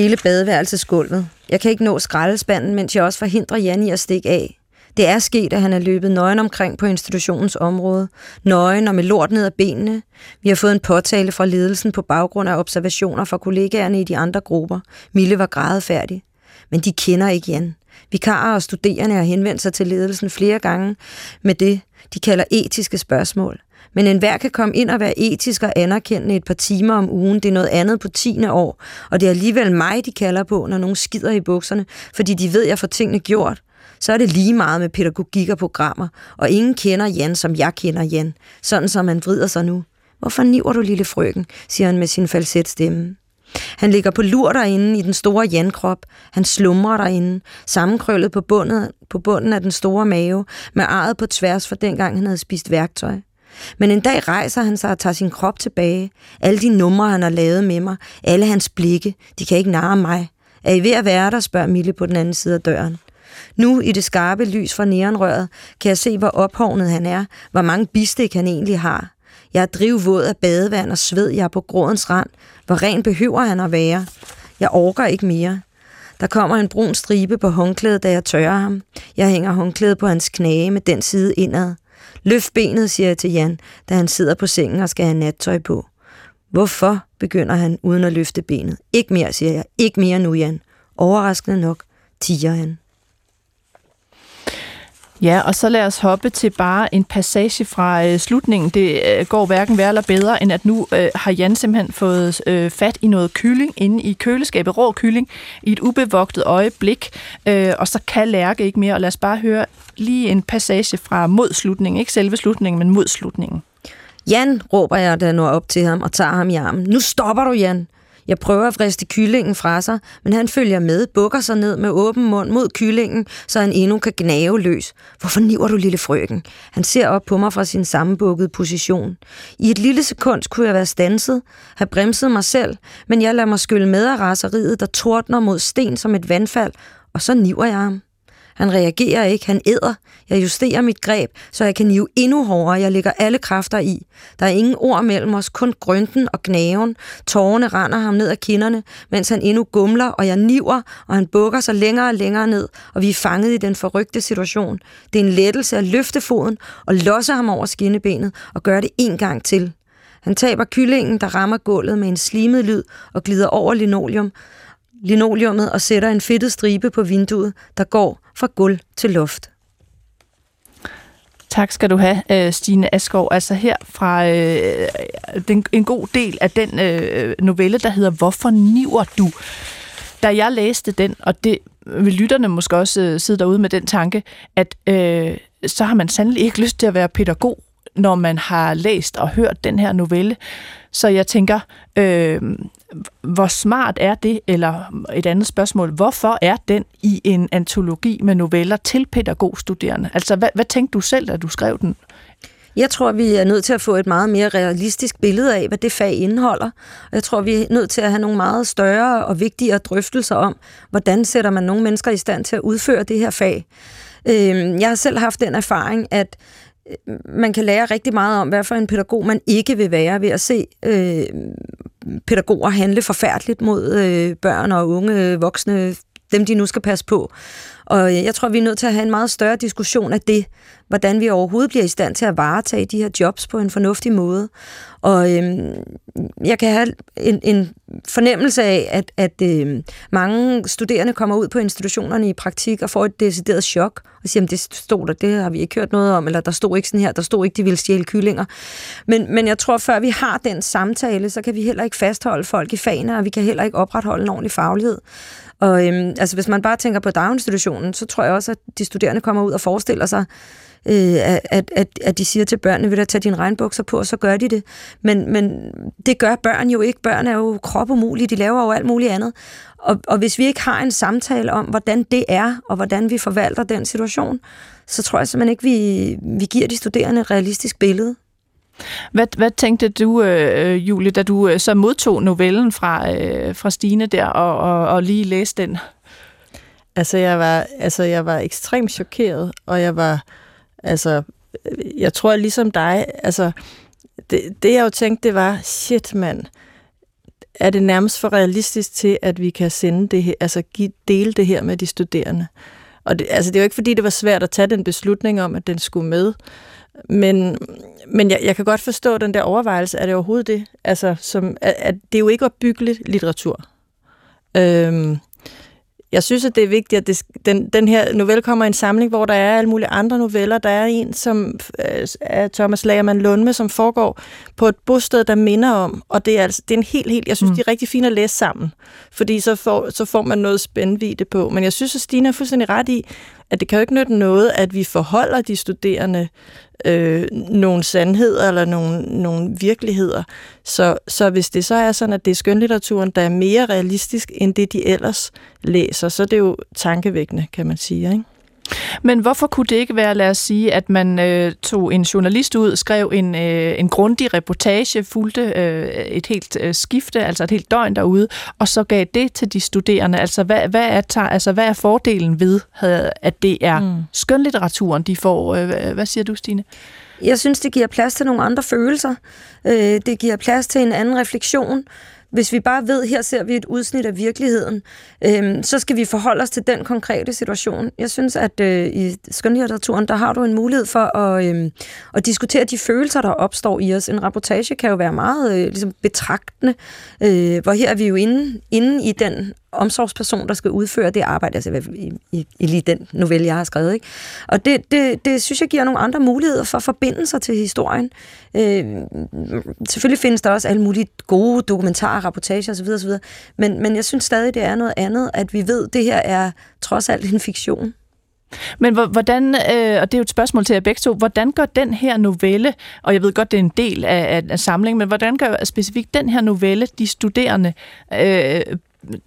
hele badeværelsesgulvet. Jeg kan ikke nå skraldespanden, mens jeg også forhindrer Jan i at stikke af. Det er sket, at han er løbet nøgen omkring på institutionens område. Nøgen og med lort ned ad benene. Vi har fået en påtale fra ledelsen på baggrund af observationer fra kollegaerne i de andre grupper. Mille var grædefærdig. Men de kender ikke Jan. Vikarer og studerende har henvendt sig til ledelsen flere gange med det, de kalder etiske spørgsmål. Men enhver kan komme ind og være etisk og anerkendende et par timer om ugen. Det er noget andet på 10. år. Og det er alligevel mig, de kalder på, når nogen skider i bukserne, fordi de ved, at jeg får tingene gjort så er det lige meget med pædagogik og programmer, og ingen kender Jan, som jeg kender Jan, sådan som han vrider sig nu. Hvorfor niver du, lille frøken, siger han med sin falset stemme. Han ligger på lur derinde i den store Jan-krop. Han slumrer derinde, sammenkrøllet på, bundet, på bunden af den store mave, med arret på tværs for dengang han havde spist værktøj. Men en dag rejser han sig og tager sin krop tilbage. Alle de numre, han har lavet med mig, alle hans blikke, de kan ikke narre mig. Er I ved at være der, spørger Mille på den anden side af døren. Nu i det skarpe lys fra neonrøret kan jeg se, hvor ophovnet han er, hvor mange bistik han egentlig har. Jeg er drivvåd af badevand og sved, jeg er på grådens rand. Hvor ren behøver han at være? Jeg orker ikke mere. Der kommer en brun stribe på håndklædet, da jeg tørrer ham. Jeg hænger håndklædet på hans knæ med den side indad. Løft benet, siger jeg til Jan, da han sidder på sengen og skal have nattøj på. Hvorfor, begynder han uden at løfte benet. Ikke mere, siger jeg. Ikke mere nu, Jan. Overraskende nok, tiger han. Ja, og så lad os hoppe til bare en passage fra øh, slutningen. Det øh, går hverken værre eller bedre, end at nu øh, har Jan simpelthen fået øh, fat i noget kylling inde i køleskabet, rå kylling, i et ubevogtet øjeblik, øh, og så kan Lærke ikke mere. Og lad os bare høre lige en passage fra mod slutningen. Ikke selve slutningen, men mod slutningen. Jan, råber jeg, da jeg når op til ham og tager ham i armen. Nu stopper du, Jan. Jeg prøver at friste kyllingen fra sig, men han følger med, bukker sig ned med åben mund mod kyllingen, så han endnu kan gnave løs. Hvorfor niver du, lille frøken? Han ser op på mig fra sin sammenbukkede position. I et lille sekund kunne jeg være stanset, have bremset mig selv, men jeg lader mig skylle med af raseriet, der tordner mod sten som et vandfald, og så niver jeg ham. Han reagerer ikke, han æder. Jeg justerer mit greb, så jeg kan nive endnu hårdere. Jeg lægger alle kræfter i. Der er ingen ord mellem os, kun grønten og gnaven. Tårerne render ham ned ad kinderne, mens han endnu gumler, og jeg niver, og han bukker sig længere og længere ned, og vi er fanget i den forrygte situation. Det er en lettelse at løfte foden og losse ham over skinnebenet og gøre det en gang til. Han taber kyllingen, der rammer gulvet med en slimet lyd og glider over linoleum, linoleummet og sætter en fedtet stribe på vinduet, der går fra gulv til loft. Tak skal du have, øh, Stine Askov. Altså her fra øh, den, en god del af den øh, novelle, der hedder Hvorfor niver du? Da jeg læste den, og det vil lytterne måske også øh, sidde derude med den tanke, at øh, så har man sandelig ikke lyst til at være pædagog, når man har læst og hørt den her novelle. Så jeg tænker, øh, hvor smart er det, eller et andet spørgsmål, hvorfor er den i en antologi med noveller til pædagogstuderende? Altså, hvad, hvad tænkte du selv, da du skrev den? Jeg tror, vi er nødt til at få et meget mere realistisk billede af, hvad det fag indeholder. Og jeg tror, vi er nødt til at have nogle meget større og vigtigere drøftelser om, hvordan sætter man nogle mennesker i stand til at udføre det her fag. Øhm, jeg har selv haft den erfaring, at Øh, man kan lære rigtig meget om, hvad for en pædagog man ikke vil være ved at se øh, pædagoger handle forfærdeligt mod øh, børn og unge øh, voksne, dem de nu skal passe på. Og øh, jeg tror, vi er nødt til at have en meget større diskussion af det, hvordan vi overhovedet bliver i stand til at varetage de her jobs på en fornuftig måde. Og øhm, jeg kan have en, en fornemmelse af, at, at øhm, mange studerende kommer ud på institutionerne i praktik og får et decideret chok og siger, at det stod der, det har vi ikke hørt noget om, eller der stod ikke sådan her, der stod ikke, de ville stjæle kyllinger. Men, men jeg tror, før vi har den samtale, så kan vi heller ikke fastholde folk i fagene, og vi kan heller ikke opretholde en ordentlig faglighed. Og øhm, altså, hvis man bare tænker på daginstitutionen, så tror jeg også, at de studerende kommer ud og forestiller sig, øh, at, at, at de siger til børnene, vil du tage dine regnbukser på, og så gør de det. Men, men det gør børn jo ikke. Børn er jo kropumulige, de laver jo alt muligt andet. Og, og hvis vi ikke har en samtale om, hvordan det er, og hvordan vi forvalter den situation, så tror jeg simpelthen ikke, vi, vi giver de studerende et realistisk billede. Hvad, hvad tænkte du, øh, Julie, da du øh, så modtog novellen fra, øh, fra Stine der, og, og, og lige læste den? Altså jeg, var, altså, jeg var ekstremt chokeret, og jeg var, altså, jeg tror ligesom dig, altså, det, det jeg jo tænkte, det var, shit mand, er det nærmest for realistisk til, at vi kan sende det her, altså give, dele det her med de studerende. Og det, altså, det er jo ikke, fordi det var svært at tage den beslutning om, at den skulle med. Men, men jeg, jeg kan godt forstå den der overvejelse, er det overhovedet det? Altså, som, at, at det er jo ikke opbyggeligt litteratur. Øhm, jeg synes, at det er vigtigt, at det, den, den her novelle kommer i en samling, hvor der er alle mulige andre noveller. Der er en, som øh, er Thomas Lagerman Lundme, som foregår på et bosted, der minder om, og det er, altså, det er en helt, helt, jeg synes, mm. de er rigtig fine at læse sammen, fordi så får, så får man noget spændvidde på. Men jeg synes, at Stine er fuldstændig ret i, at det kan jo ikke nytte noget, at vi forholder de studerende øh, nogle sandheder eller nogle, nogle virkeligheder. Så, så hvis det så er sådan, at det er skønlitteraturen, der er mere realistisk end det, de ellers læser, så er det jo tankevækkende, kan man sige. Ikke? Men hvorfor kunne det ikke være, lad os sige, at man øh, tog en journalist ud, skrev en, øh, en grundig reportage, fulgte øh, et helt øh, skifte, altså et helt døgn derude, og så gav det til de studerende? Altså, hvad, hvad, er, tager, altså, hvad er fordelen ved, at det er mm. skønlitteraturen, de får? Øh, hvad siger du, Stine? Jeg synes, det giver plads til nogle andre følelser. Øh, det giver plads til en anden refleksion. Hvis vi bare ved, her ser vi et udsnit af virkeligheden, øh, så skal vi forholde os til den konkrete situation. Jeg synes, at øh, i skønlitteraturen, der har du en mulighed for at, øh, at diskutere de følelser, der opstår i os. En rapportage kan jo være meget øh, ligesom betragtende, øh, hvor her er vi jo inde, inde i den omsorgsperson, der skal udføre det arbejde, altså i, i, i lige den novelle, jeg har skrevet. Ikke? Og det, det, det synes jeg giver nogle andre muligheder for at forbinde sig til historien. Øh, selvfølgelig findes der også alle mulige gode dokumentarer, rapportager osv., osv. Men, men jeg synes stadig, det er noget andet, at vi ved, at det her er trods alt en fiktion. Men hvordan, øh, og det er jo et spørgsmål til jer begge to, hvordan gør den her novelle, og jeg ved godt, det er en del af, af, af samlingen, men hvordan gør specifikt den her novelle de studerende øh,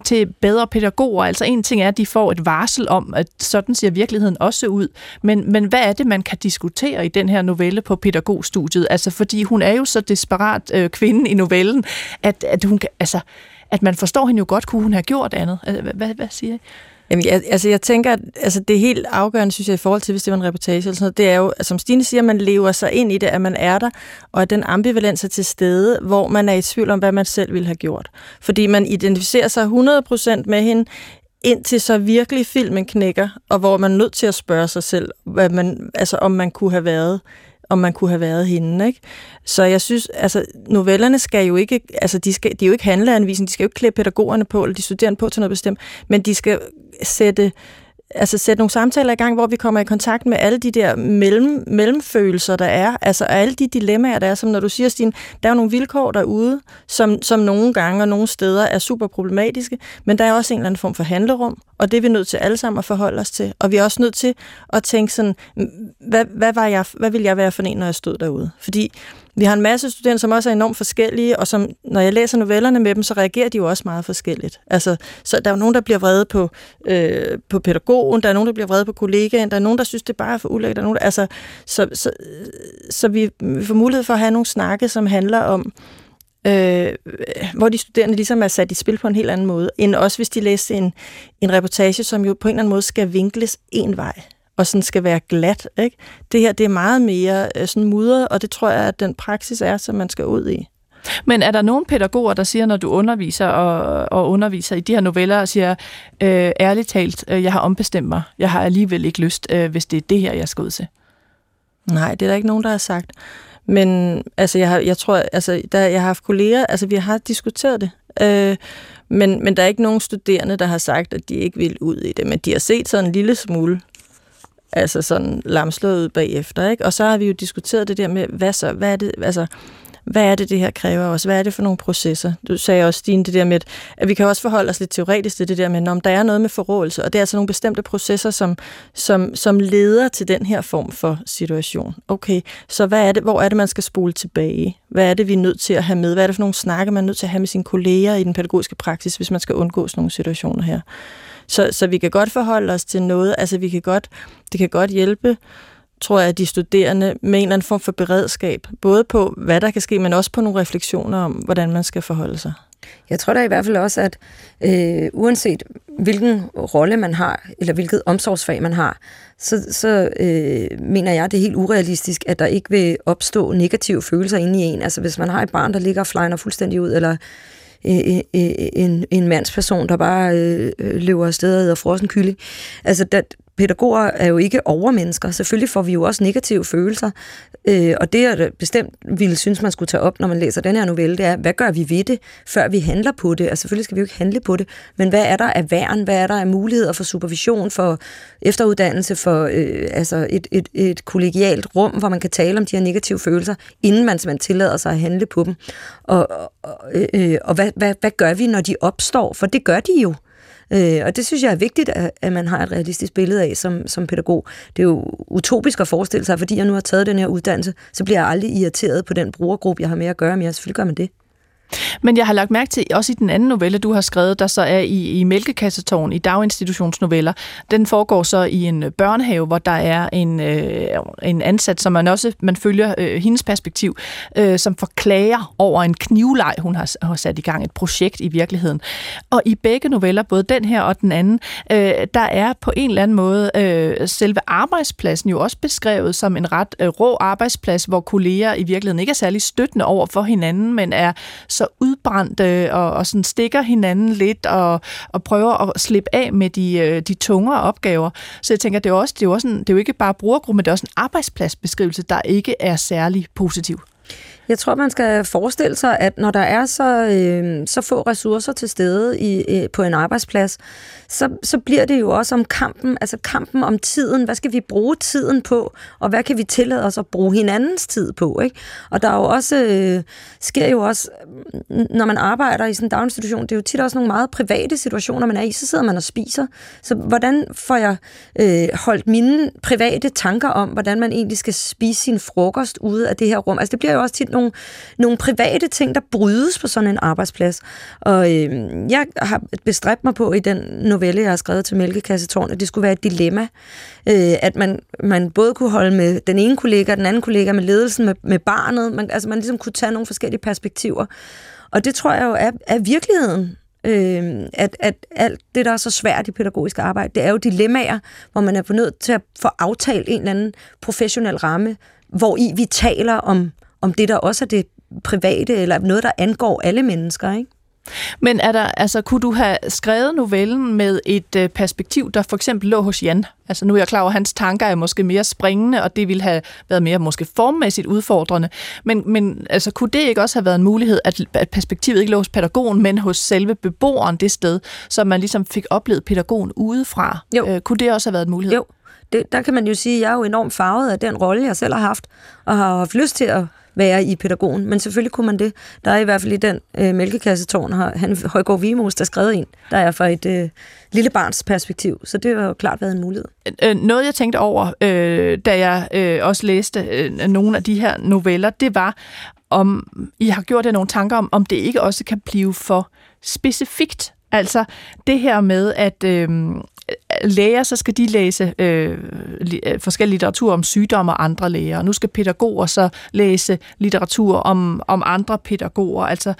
til bedre pædagoger. Altså en ting er, at de får et varsel om, at sådan ser virkeligheden også ud. Men, men hvad er det, man kan diskutere i den her novelle på pædagogstudiet? Altså fordi hun er jo så desperat øh, kvinde i novellen, at, at hun kan, altså, at man forstår hende jo godt, kunne hun have gjort andet. Altså, hvad, hvad, hvad siger I? Jamen, jeg, altså, jeg tænker, at altså, det er helt afgørende, synes jeg, i forhold til, hvis det var en reportage eller sådan noget, det er jo, som Stine siger, man lever sig ind i det, at man er der, og at den ambivalens er til stede, hvor man er i tvivl om, hvad man selv ville have gjort. Fordi man identificerer sig 100% med hende, indtil så virkelig filmen knækker, og hvor man er nødt til at spørge sig selv, hvad man, altså, om man kunne have været om man kunne have været hende. Ikke? Så jeg synes, altså novellerne skal jo ikke, altså de, skal, de er jo ikke handleanvisning, de skal jo ikke klæde pædagogerne på, eller de studerende på til noget bestemt, men de skal sætte altså sætte nogle samtaler i gang, hvor vi kommer i kontakt med alle de der mellem, mellemfølelser, der er, altså alle de dilemmaer, der er, som når du siger, Stine, der er jo nogle vilkår derude, som, som nogle gange og nogle steder er super problematiske, men der er også en eller anden form for handlerum, og det er vi nødt til alle sammen at forholde os til. Og vi er også nødt til at tænke sådan, hvad, hvad, var jeg, hvad vil jeg være for en, når jeg stod derude? Fordi vi har en masse studerende, som også er enormt forskellige, og som, når jeg læser novellerne med dem, så reagerer de jo også meget forskelligt. Altså, så der er jo nogen, der bliver vrede på, øh, på pædagogen, der er nogen, der bliver vrede på kollegaen, der er nogen, der synes, det bare er for ulækkert. Der er nogen, der, altså, så, så, så vi, får mulighed for at have nogle snakke, som handler om, øh, hvor de studerende ligesom er sat i spil på en helt anden måde, end også hvis de læser en, en reportage, som jo på en eller anden måde skal vinkles en vej og sådan skal være glat. Ikke? Det her det er meget mere øh, sådan mudret, og det tror jeg, at den praksis er, som man skal ud i. Men er der nogle pædagoger, der siger, når du underviser og, og underviser i de her noveller, og siger, øh, ærligt talt, øh, jeg har ombestemt mig, jeg har alligevel ikke lyst, øh, hvis det er det her, jeg skal ud til? Nej, det er der ikke nogen, der har sagt. Men altså, jeg, har, jeg tror, altså, der, jeg har haft kolleger, altså vi har diskuteret det. Øh, men, men der er ikke nogen studerende, der har sagt, at de ikke vil ud i det. Men de har set sådan en lille smule altså sådan lamslået ud bagefter. Ikke? Og så har vi jo diskuteret det der med, hvad så, hvad er det, altså, hvad er det, det her kræver os? Hvad er det for nogle processer? Du sagde også, Stine, det der med, at vi kan også forholde os lidt teoretisk til det der med, om der er noget med forrådelse, og det er altså nogle bestemte processer, som, som, som leder til den her form for situation. Okay, så hvad er det, hvor er det, man skal spole tilbage? Hvad er det, vi er nødt til at have med? Hvad er det for nogle snakke, man er nødt til at have med sine kolleger i den pædagogiske praksis, hvis man skal undgå sådan nogle situationer her? Så, så vi kan godt forholde os til noget, altså vi kan godt, det kan godt hjælpe, tror jeg, de studerende med en eller anden form for beredskab, både på, hvad der kan ske, men også på nogle refleksioner om, hvordan man skal forholde sig. Jeg tror da i hvert fald også, at øh, uanset hvilken rolle man har, eller hvilket omsorgsfag man har, så, så øh, mener jeg, det er helt urealistisk, at der ikke vil opstå negative følelser inde i en. Altså hvis man har et barn, der ligger og flyner fuldstændig ud, eller en, en, en mandsperson, der bare øh, løber afsted og frossen kylling. Altså, der, pædagoger er jo ikke overmennesker. Selvfølgelig får vi jo også negative følelser. Øh, og det, jeg bestemt ville synes, man skulle tage op, når man læser den her novelle, det er, hvad gør vi ved det, før vi handler på det? Altså selvfølgelig skal vi jo ikke handle på det, men hvad er der af værn? Hvad er der af muligheder for supervision, for efteruddannelse, for øh, altså et, et, et kollegialt rum, hvor man kan tale om de her negative følelser, inden man, man tillader sig at handle på dem? Og, og, øh, øh, og hvad, hvad, hvad gør vi, når de opstår? For det gør de jo. Øh, og det synes jeg er vigtigt, at, at man har et realistisk billede af som, som pædagog. Det er jo utopisk at forestille sig, fordi jeg nu har taget den her uddannelse, så bliver jeg aldrig irriteret på den brugergruppe, jeg har med at gøre, men jeg selvfølgelig gør man det. Men jeg har lagt mærke til, også i den anden novelle, du har skrevet, der så er i, i Mælkekassetårn, i daginstitutionsnoveller, den foregår så i en øh, børnehave, hvor der er en, øh, en ansat, som man også man følger øh, hendes perspektiv, øh, som forklager over en knivleg, hun har, har sat i gang, et projekt i virkeligheden. Og i begge noveller, både den her og den anden, øh, der er på en eller anden måde øh, selve arbejdspladsen jo også beskrevet som en ret øh, rå arbejdsplads, hvor kolleger i virkeligheden ikke er særlig støttende over for hinanden, men er så udbrændte og, og sådan stikker hinanden lidt og, og prøver at slippe af med de, øh, de tungere opgaver. Så jeg tænker, det er også, det er også en, det er jo ikke bare brugergruppe, men det er også en arbejdspladsbeskrivelse, der ikke er særlig positiv. Jeg tror, man skal forestille sig, at når der er så, øh, så få ressourcer til stede i, øh, på en arbejdsplads, så, så bliver det jo også om kampen, altså kampen om tiden. Hvad skal vi bruge tiden på, og hvad kan vi tillade os at bruge hinandens tid på? Ikke? Og der er jo også, øh, sker jo også, når man arbejder i sådan en daginstitution, det er jo tit også nogle meget private situationer, man er i, så sidder man og spiser. Så hvordan får jeg øh, holdt mine private tanker om, hvordan man egentlig skal spise sin frokost ude af det her rum? Altså det bliver jo også tit nogle, nogle private ting, der brydes på sådan en arbejdsplads. Og øh, jeg har bestræbt mig på i den novelle, jeg har skrevet til Mælkekassetårn, at det skulle være et dilemma. Øh, at man, man både kunne holde med den ene kollega, den anden kollega med ledelsen, med, med barnet. Man, altså man ligesom kunne tage nogle forskellige perspektiver. Og det tror jeg jo er, er virkeligheden. Øh, at, at alt det, der er så svært i pædagogisk arbejde, det er jo dilemmaer, hvor man er på nødt til at få aftalt en eller anden professionel ramme, hvor i vi taler om om det der også er det private, eller noget, der angår alle mennesker, ikke? Men er der, altså, kunne du have skrevet novellen med et øh, perspektiv, der for eksempel lå hos Jan? Altså nu er jeg klar over, at hans tanker er måske mere springende, og det ville have været mere måske formmæssigt udfordrende. Men, men altså, kunne det ikke også have været en mulighed, at, at perspektivet ikke lå hos pædagogen, men hos selve beboeren det sted, så man ligesom fik oplevet pædagogen udefra? Jo. Øh, kunne det også have været en mulighed? Jo, det, der kan man jo sige, at jeg er jo enormt farvet af den rolle, jeg selv har haft, og har haft lyst til at være i pædagogen. Men selvfølgelig kunne man det. Der er i hvert fald i den øh, mælkekassetårn, har han Højgaard Vimos, der skrevet en, der er fra et øh, lille barns perspektiv. Så det har jo klart været en mulighed. Øh, øh, noget, jeg tænkte over, øh, da jeg øh, også læste øh, nogle af de her noveller, det var, om I har gjort jer nogle tanker om, om det ikke også kan blive for specifikt. Altså det her med, at øh, læger, så skal de læse øh, øh forskellige litteratur om sygdomme og andre læger. Nu skal pædagoger så læse litteratur om, om andre pædagoger. Altså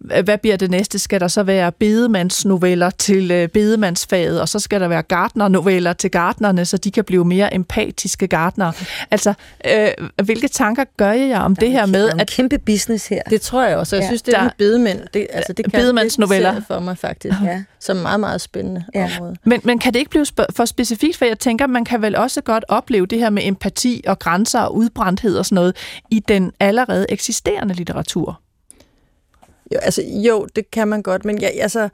hvad bliver det næste? Skal der så være bedemandsnoveller til øh, bedemandsfaget, og så skal der være gardnernoveller til gardnerne, så de kan blive mere empatiske gardnere. Altså, øh, hvilke tanker gør jeg om det her med? Der er en at, kæmpe business her. Det tror jeg også. Jeg ja, synes, det er med bedemænd. Det, altså, det kan bedemandsnoveller. for mig faktisk. Ja. Som meget, meget spændende ja. område. Men, men kan det ikke blive for specifikt? For jeg tænker, man kan vel også godt opleve det her med empati og grænser og udbrændthed og sådan noget i den allerede eksisterende litteratur. Jo, altså, jo, det kan man godt, men jeg, altså,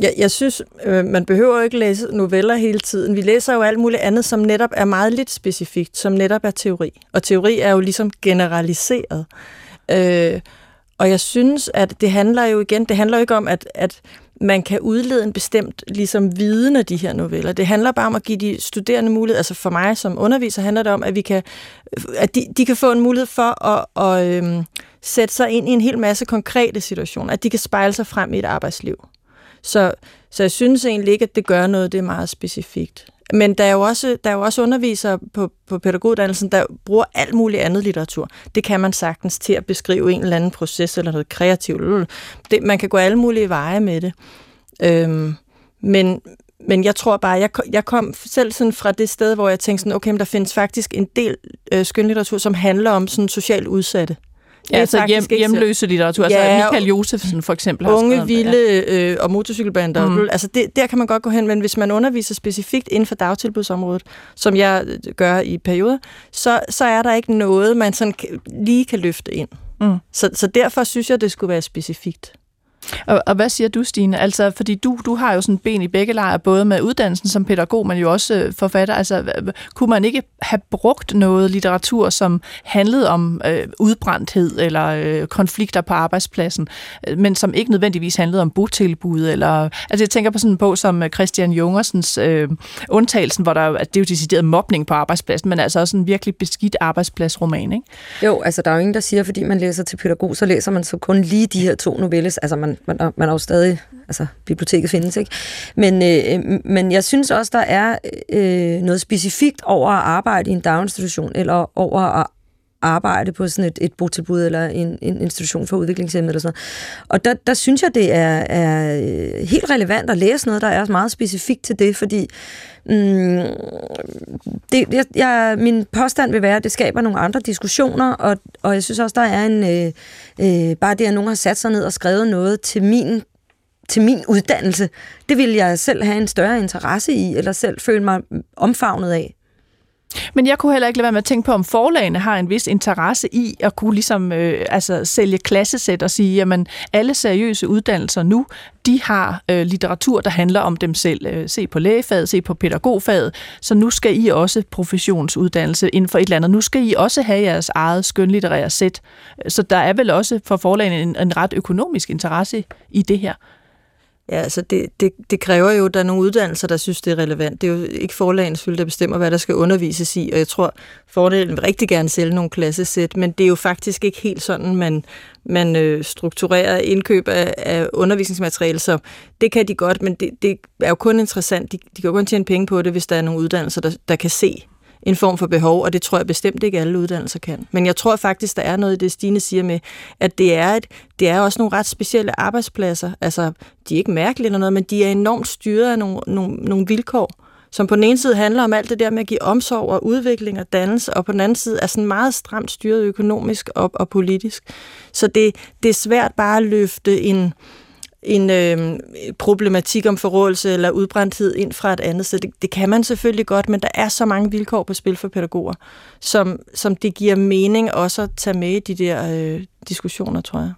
jeg, jeg synes, øh, man behøver ikke læse noveller hele tiden. Vi læser jo alt muligt andet, som netop er meget lidt specifikt, som netop er teori. Og teori er jo ligesom generaliseret. Øh, og jeg synes, at det handler jo igen, det handler jo ikke om, at, at man kan udlede en bestemt ligesom, viden af de her noveller. Det handler bare om at give de studerende mulighed, altså for mig som underviser handler det om, at vi kan, at de, de kan få en mulighed for at, at øh, sætte sig ind i en hel masse konkrete situationer, at de kan spejle sig frem i et arbejdsliv. Så, så jeg synes egentlig ikke, at det gør noget, det er meget specifikt. Men der er jo også, der er jo også undervisere på, på pædagoguddannelsen, der bruger alt muligt andet litteratur. Det kan man sagtens til at beskrive en eller anden proces eller noget kreativt. Det, man kan gå alle mulige veje med det. Øhm, men, men jeg tror bare, jeg, jeg kom selv sådan fra det sted, hvor jeg tænkte sådan, okay, men der findes faktisk en del øh, skønlitteratur, som handler om sådan socialt udsatte. Ja, altså hjem, hjemløse litteratur. Ja, altså Michael Josefsen for eksempel. Har unge, vilde ja. øh, og motorcykelbander. Mm. Altså det, der kan man godt gå hen, men hvis man underviser specifikt inden for dagtilbudsområdet, som jeg øh, gør i perioder, så, så er der ikke noget, man sådan lige kan løfte ind. Mm. Så, så derfor synes jeg, det skulle være specifikt. Og, og hvad siger du, Stine? Altså, fordi du, du har jo sådan ben i begge lejre, både med uddannelsen som pædagog, men jo også øh, forfatter. Altså, kunne man ikke have brugt noget litteratur, som handlede om øh, udbrændthed eller øh, konflikter på arbejdspladsen, øh, men som ikke nødvendigvis handlede om botilbud? Eller, altså, jeg tænker på sådan en bog som øh, Christian Jungersens øh, Undtagelsen, hvor der at det er jo decideret mobning på arbejdspladsen, men altså også en virkelig beskidt arbejdspladsroman, ikke? Jo, altså der er jo ingen, der siger, fordi man læser til pædagog, så læser man så kun lige de her to novelles. Altså man man, man, man er jo stadig, altså biblioteket findes, ikke? Men, øh, øh, men jeg synes også, der er øh, noget specifikt over at arbejde i en daginstitution, eller over at arbejde på sådan et, et botilbud eller en, en institution for udviklingshemmede eller sådan noget. Og der, der synes jeg, det er, er øh, helt relevant at læse noget, der er meget specifikt til det, fordi mm, det, jeg, jeg, min påstand vil være, at det skaber nogle andre diskussioner, og, og jeg synes også, der er en... Øh, øh, bare det, at nogen har sat sig ned og skrevet noget til min til min uddannelse, det vil jeg selv have en større interesse i, eller selv føle mig omfavnet af. Men jeg kunne heller ikke lade være med at tænke på, om forlagene har en vis interesse i at kunne ligesom, øh, altså, sælge klassesæt og sige, jamen alle seriøse uddannelser nu, de har øh, litteratur, der handler om dem selv. Øh, se på lægefaget, se på pædagogfaget, så nu skal I også professionsuddannelse inden for et eller andet. Nu skal I også have jeres eget skønlitterære sæt. Så der er vel også for forlagene en, en ret økonomisk interesse i det her. Ja, altså det, det, det kræver jo, at der er nogle uddannelser, der synes, det er relevant. Det er jo ikke forlagens skyld, der bestemmer, hvad der skal undervises i, og jeg tror, fordelen vil rigtig gerne sælge nogle klassesæt, men det er jo faktisk ikke helt sådan, man, man øh, strukturerer indkøb af, af undervisningsmateriale, så det kan de godt, men det, det er jo kun interessant, de, de kan jo kun tjene penge på det, hvis der er nogle uddannelser, der, der kan se en form for behov, og det tror jeg bestemt ikke alle uddannelser kan. Men jeg tror faktisk, der er noget i det, Stine siger med, at det er, et, det er også nogle ret specielle arbejdspladser. Altså, de er ikke mærkelige eller noget, men de er enormt styret af nogle, nogle, nogle vilkår, som på den ene side handler om alt det der med at give omsorg og udvikling og dannelse, og på den anden side er sådan meget stramt styret økonomisk og, og politisk. Så det, det er svært bare at løfte en, en øh, problematik om forrådelse eller udbrændthed ind fra et andet sted. Det, det kan man selvfølgelig godt, men der er så mange vilkår på spil for pædagoger, som, som det giver mening også at tage med i de der øh, diskussioner, tror jeg.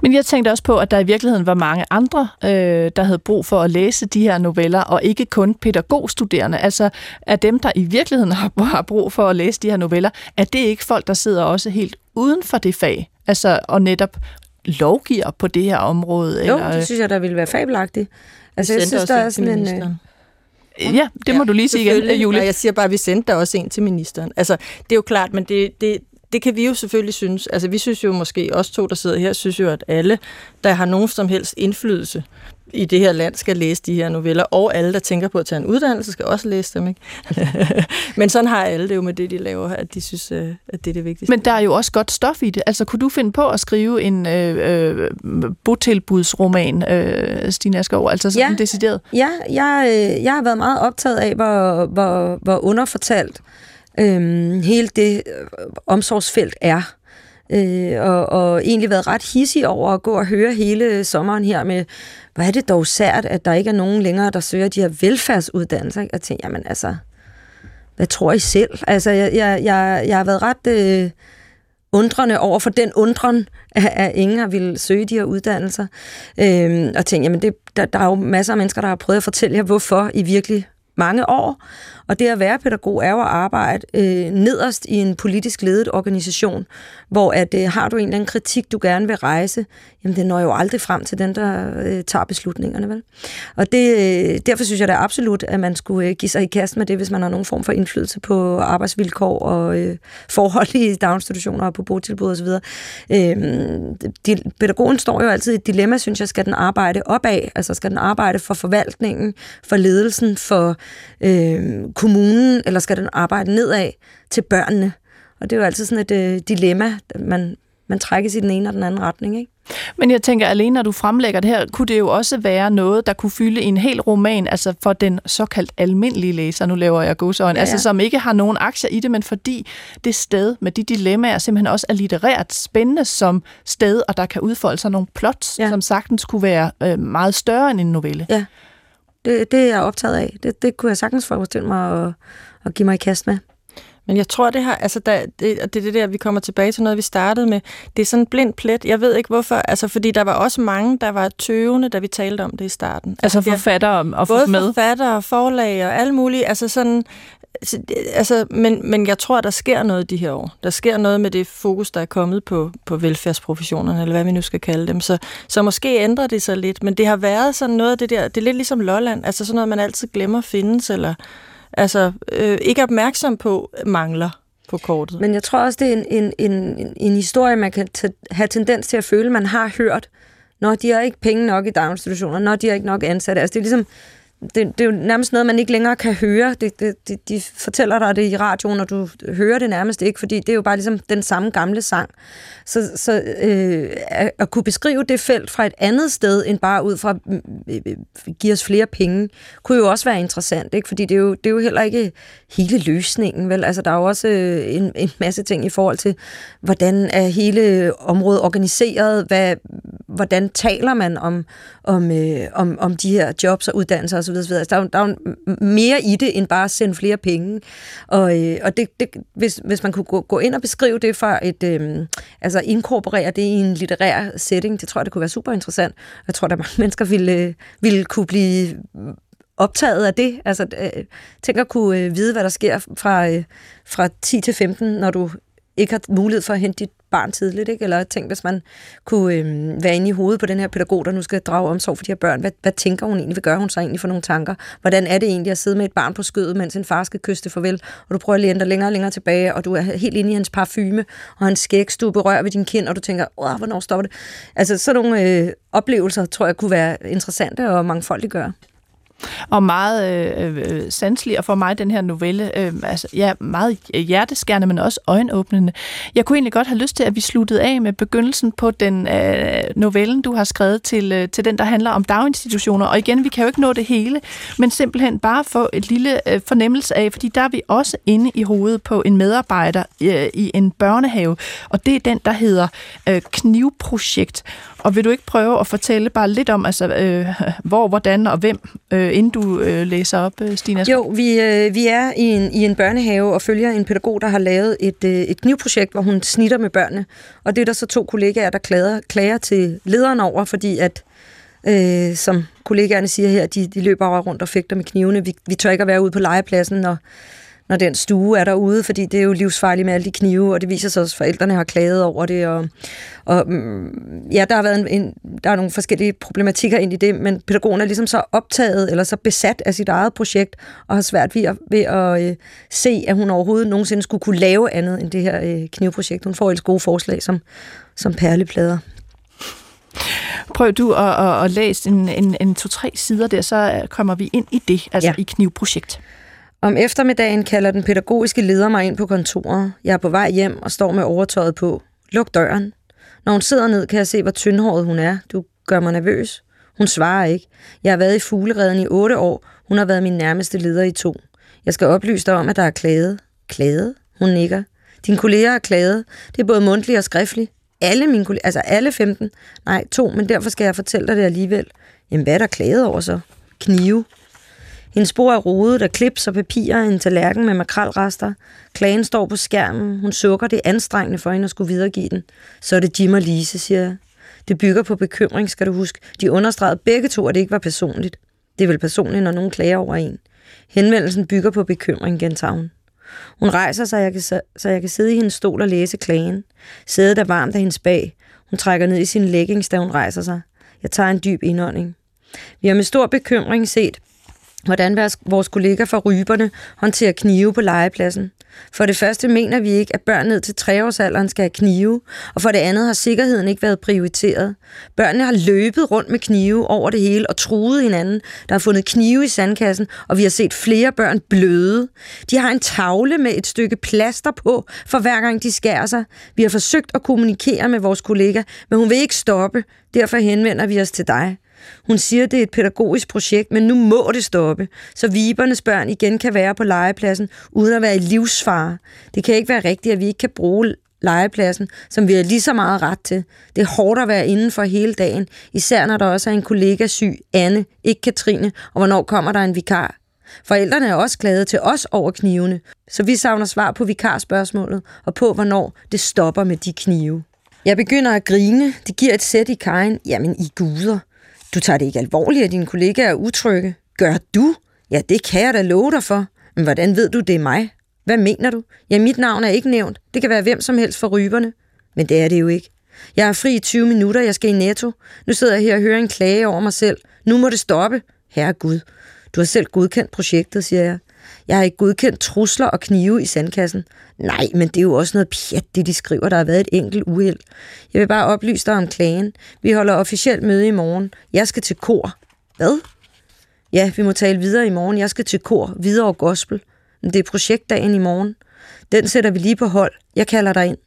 Men jeg tænkte også på, at der i virkeligheden var mange andre, øh, der havde brug for at læse de her noveller, og ikke kun pædagogstuderende. Altså, er dem, der i virkeligheden har, har brug for at læse de her noveller, er det ikke folk, der sidder også helt uden for det fag? Altså, og netop lovgiver på det her område? Jo, eller, det synes jeg, der ville være fabelagtigt. Altså, jeg synes, der er sådan en... Øh, Ja, det må ja, du lige sige igen, Julie. Jeg siger bare, at vi sendte der også en til ministeren. Altså, det er jo klart, men det, det, det kan vi jo selvfølgelig synes. Altså, vi synes jo måske, os to, der sidder her, synes jo, at alle, der har nogen som helst indflydelse i det her land, skal læse de her noveller, og alle, der tænker på at tage en uddannelse, skal også læse dem. Ikke? Men sådan har alle det jo med det, de laver, at de synes, øh, at det er det vigtigste. Men der er jo også godt stof i det. Altså, kunne du finde på at skrive en øh, øh, botilbudsroman, øh, Stine Asgaard, altså sådan ja. decideret? Ja, jeg, øh, jeg har været meget optaget af, hvor, hvor, hvor underfortalt øh, hele det øh, omsorgsfelt er. Øh, og, og egentlig været ret hissig over at gå og høre hele sommeren her med, hvor er det dog sært, at der ikke er nogen længere, der søger de her velfærdsuddannelser. Jeg tænkte, jamen altså, hvad tror I selv? Altså, jeg, jeg, jeg, jeg har været ret øh, undrende over for den undren, at, at ingen har ville søge de her uddannelser. Øh, og tænkte, jamen det, der, der er jo masser af mennesker, der har prøvet at fortælle jer, hvorfor I virkelig mange år. Og det at være pædagog er jo at arbejde øh, nederst i en politisk ledet organisation, hvor at øh, har du en eller anden kritik, du gerne vil rejse, jamen det når jo aldrig frem til den, der øh, tager beslutningerne. Vel? Og det, øh, derfor synes jeg da absolut, at man skulle øh, give sig i kast med det, hvis man har nogen form for indflydelse på arbejdsvilkår og øh, forhold i daginstitutioner og på botilbud osv. Øh, de, pædagogen står jo altid i et dilemma, synes jeg, skal den arbejde opad, altså skal den arbejde for forvaltningen, for ledelsen, for øh, kommunen, eller skal den arbejde nedad til børnene? Og det er jo altid sådan et øh, dilemma, man, man trækkes i den ene og den anden retning, ikke? Men jeg tænker, alene når du fremlægger det her, kunne det jo også være noget, der kunne fylde en hel roman, altså for den såkaldt almindelige læser, nu laver jeg godsøjne, ja, ja. altså som ikke har nogen aktier i det, men fordi det sted med de dilemmaer simpelthen også er litterært spændende som sted, og der kan udfolde sig nogle plots, ja. som sagtens kunne være øh, meget større end en novelle. Ja, det, det er jeg optaget af. Det, det kunne jeg sagtens forestille mig at, at give mig i kast med. Men jeg tror, det her, altså der, det, det er det der, vi kommer tilbage til noget, vi startede med. Det er sådan en blind plet. Jeg ved ikke hvorfor, altså fordi der var også mange, der var tøvende, da vi talte om det i starten. Altså, altså forfattere og Både med? forfattere, forlag og alle mulige, altså sådan, altså, men, men jeg tror, der sker noget de her år. Der sker noget med det fokus, der er kommet på, på velfærdsprofessionerne, eller hvad vi nu skal kalde dem. Så, så måske ændrer det sig lidt, men det har været sådan noget af det der, det er lidt ligesom Lolland, altså sådan noget, man altid glemmer findes, eller altså øh, ikke opmærksom på mangler på kortet. Men jeg tror også, det er en, en, en, en historie, man kan have tendens til at føle, man har hørt, når de har ikke penge nok i daginstitutioner, når de har ikke nok ansatte. Altså det er ligesom, det, det er jo nærmest noget, man ikke længere kan høre. Det, det, de, de fortæller dig det i radioen, og du hører det nærmest ikke, fordi det er jo bare ligesom den samme gamle sang. Så, så øh, at, at kunne beskrive det felt fra et andet sted, end bare ud fra øh, øh give os flere penge, kunne jo også være interessant, ikke? fordi det er, jo, det er jo heller ikke hele løsningen. Vel? Altså, der er jo også øh, en, en masse ting i forhold til, hvordan er hele området organiseret, hvad, hvordan taler man om, om, øh, om, om de her jobs og uddannelser osv osv. Altså, der, er der er mere i det, end bare at sende flere penge. Og, øh, og det, det, hvis, hvis man kunne gå, gå ind og beskrive det fra et, øh, altså inkorporere det i en litterær setting, det tror jeg, det kunne være super interessant. Jeg tror, der mange mennesker ville, øh, ville kunne blive optaget af det. Altså, øh, tænk at kunne øh, vide, hvad der sker fra, øh, fra 10 til 15, når du ikke har mulighed for at hente dit barn tidligt, ikke? eller tænk, hvis man kunne øh, være inde i hovedet på den her pædagog, der nu skal drage omsorg for de her børn. Hvad, hvad tænker hun egentlig? Hvad gør hun så egentlig for nogle tanker? Hvordan er det egentlig at sidde med et barn på skødet, mens en far skal kysse det farvel, og du prøver at læne dig længere og længere tilbage, og du er helt inde i hans parfume, og hans skæg, du berører ved din kind, og du tænker, Åh, hvornår stopper det? Altså sådan nogle øh, oplevelser, tror jeg, kunne være interessante og mangfoldige gøre og meget øh, øh, øh sanselig, og for mig den her novelle, øh, altså, ja, meget hjerteskærende, men også øjenåbnende. Jeg kunne egentlig godt have lyst til, at vi sluttede af med begyndelsen på den øh, novellen, du har skrevet til, øh, til den, der handler om daginstitutioner. Og igen, vi kan jo ikke nå det hele, men simpelthen bare få et lille øh, fornemmelse af, fordi der er vi også inde i hovedet på en medarbejder øh, i en børnehave, og det er den, der hedder øh, Knivprojekt. Og vil du ikke prøve at fortælle bare lidt om, altså, øh, hvor, hvordan og hvem, øh, inden du øh, læser op, øh, Stina? Jo, vi, øh, vi er i en, i en børnehave og følger en pædagog, der har lavet et, øh, et knivprojekt, hvor hun snitter med børnene. Og det er der så to kollegaer, der klager, klager til lederen over, fordi at øh, som kollegaerne siger her, de, de løber rundt og fægter med knivene. Vi, vi tør ikke at være ude på legepladsen, og når den stue er derude, fordi det er jo livsfarligt med alle de knive, og det viser sig også, at forældrene har klaget over det. Og, og mm, ja, der har været en, en, der er nogle forskellige problematikker ind i det, men pædagogen er ligesom så optaget eller så besat af sit eget projekt, og har svært ved at, ved at øh, se, at hun overhovedet nogensinde skulle kunne lave andet end det her øh, knivprojekt. Hun får ellers gode forslag som, som perleplader. Prøv du at, at, at læse en, en, en to-tre sider der, så kommer vi ind i det, altså ja. i knivprojekt. Om eftermiddagen kalder den pædagogiske leder mig ind på kontoret. Jeg er på vej hjem og står med overtøjet på. Luk døren. Når hun sidder ned, kan jeg se, hvor tyndhåret hun er. Du gør mig nervøs. Hun svarer ikke. Jeg har været i fuglereden i otte år. Hun har været min nærmeste leder i to. Jeg skal oplyse dig om, at der er klaget. Klaget? Hun nikker. Din kolleger har klaget. Det er både mundtligt og skriftligt. Alle mine kolleger, altså alle 15. Nej, to, men derfor skal jeg fortælle dig det alligevel. Jamen, hvad er der klaget over så? Knive. Hendes bord er rodet af klips og papirer, en tallerken med makralrester. Klagen står på skærmen. Hun sukker, det er anstrengende for hende at skulle videregive den. Så er det Jim og Lise, siger jeg. Det bygger på bekymring, skal du huske. De understregede begge to, at det ikke var personligt. Det er vel personligt, når nogen klager over en. Henvendelsen bygger på bekymring, gentager hun. Hun rejser sig, jeg kan, så jeg kan sidde i hendes stol og læse klagen. Sædet er varmt af hendes bag. Hun trækker ned i sin leggings, da hun rejser sig. Jeg tager en dyb indånding. Vi har med stor bekymring set, hvordan vores kollega fra Ryberne håndterer knive på legepladsen. For det første mener vi ikke, at børn ned til treårsalderen skal have knive, og for det andet har sikkerheden ikke været prioriteret. Børnene har løbet rundt med knive over det hele og truet hinanden. Der har fundet knive i sandkassen, og vi har set flere børn bløde. De har en tavle med et stykke plaster på, for hver gang de skærer sig. Vi har forsøgt at kommunikere med vores kollega, men hun vil ikke stoppe. Derfor henvender vi os til dig. Hun siger, det er et pædagogisk projekt, men nu må det stoppe, så vibernes børn igen kan være på legepladsen uden at være i livsfare. Det kan ikke være rigtigt, at vi ikke kan bruge legepladsen, som vi har lige så meget ret til. Det er hårdt at være inden for hele dagen, især når der også er en kollega syg, Anne, ikke Katrine, og hvornår kommer der en vikar. Forældrene er også glade til os over knivene, så vi savner svar på vikarspørgsmålet og på, hvornår det stopper med de knive. Jeg begynder at grine. Det giver et sæt i kajen. Jamen, I guder. Du tager det ikke alvorligt, at dine kollegaer er utrygge. Gør du? Ja, det kan jeg da love dig for. Men hvordan ved du, det er mig? Hvad mener du? Ja, mit navn er ikke nævnt. Det kan være hvem som helst for ryberne. Men det er det jo ikke. Jeg er fri i 20 minutter, jeg skal i netto. Nu sidder jeg her og hører en klage over mig selv. Nu må det stoppe. Herre Gud, du har selv godkendt projektet, siger jeg. Jeg har ikke godkendt trusler og knive i sandkassen. Nej, men det er jo også noget pjat, det de skriver. Der har været et enkelt uheld. Jeg vil bare oplyse dig om klagen. Vi holder officielt møde i morgen. Jeg skal til kor. Hvad? Ja, vi må tale videre i morgen. Jeg skal til kor, videre og gospel. Men det er projektdagen i morgen. Den sætter vi lige på hold. Jeg kalder dig ind.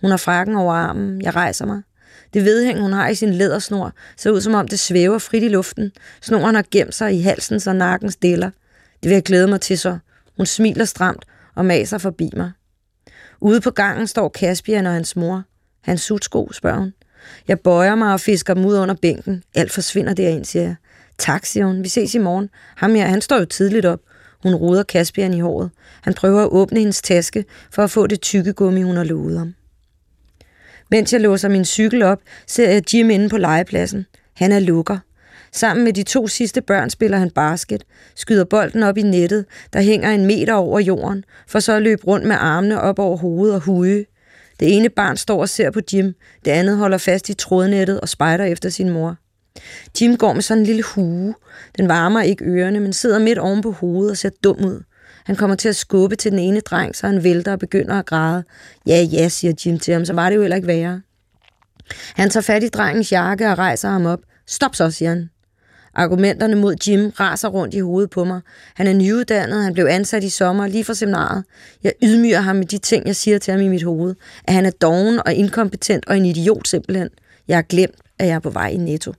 Hun har frakken over armen. Jeg rejser mig. Det vedhæng, hun har i sin lædersnor, ser ud som om det svæver frit i luften. Snoren har gemt sig i halsen, så nakken stiller. Det vil jeg glæde mig til så. Hun smiler stramt og maser forbi mig. Ude på gangen står Caspian og hans mor. Hans sutsko, spørger hun. Jeg bøjer mig og fisker dem ud under bænken. Alt forsvinder derind, siger jeg. Tak, siger hun. Vi ses i morgen. Ham her, han står jo tidligt op. Hun ruder Caspian i håret. Han prøver at åbne hendes taske for at få det tykke gummi, hun har lovet ham. Mens jeg låser min cykel op, ser jeg Jim inde på legepladsen. Han er lukker. Sammen med de to sidste børn spiller han basket, skyder bolden op i nettet, der hænger en meter over jorden, for så at løbe rundt med armene op over hovedet og hude. Det ene barn står og ser på Jim, det andet holder fast i trådnettet og spejder efter sin mor. Jim går med sådan en lille hue. Den varmer ikke ørerne, men sidder midt oven på hovedet og ser dum ud. Han kommer til at skubbe til den ene dreng, så han vælter og begynder at græde. Ja, ja, siger Jim til ham, så var det jo heller ikke værre. Han tager fat i drengens jakke og rejser ham op. Stop så, siger han. Argumenterne mod Jim raser rundt i hovedet på mig. Han er nyuddannet, han blev ansat i sommer lige fra seminaret. Jeg ydmyger ham med de ting, jeg siger til ham i mit hoved. At han er doven og inkompetent og en idiot simpelthen. Jeg har glemt, at jeg er på vej i netto.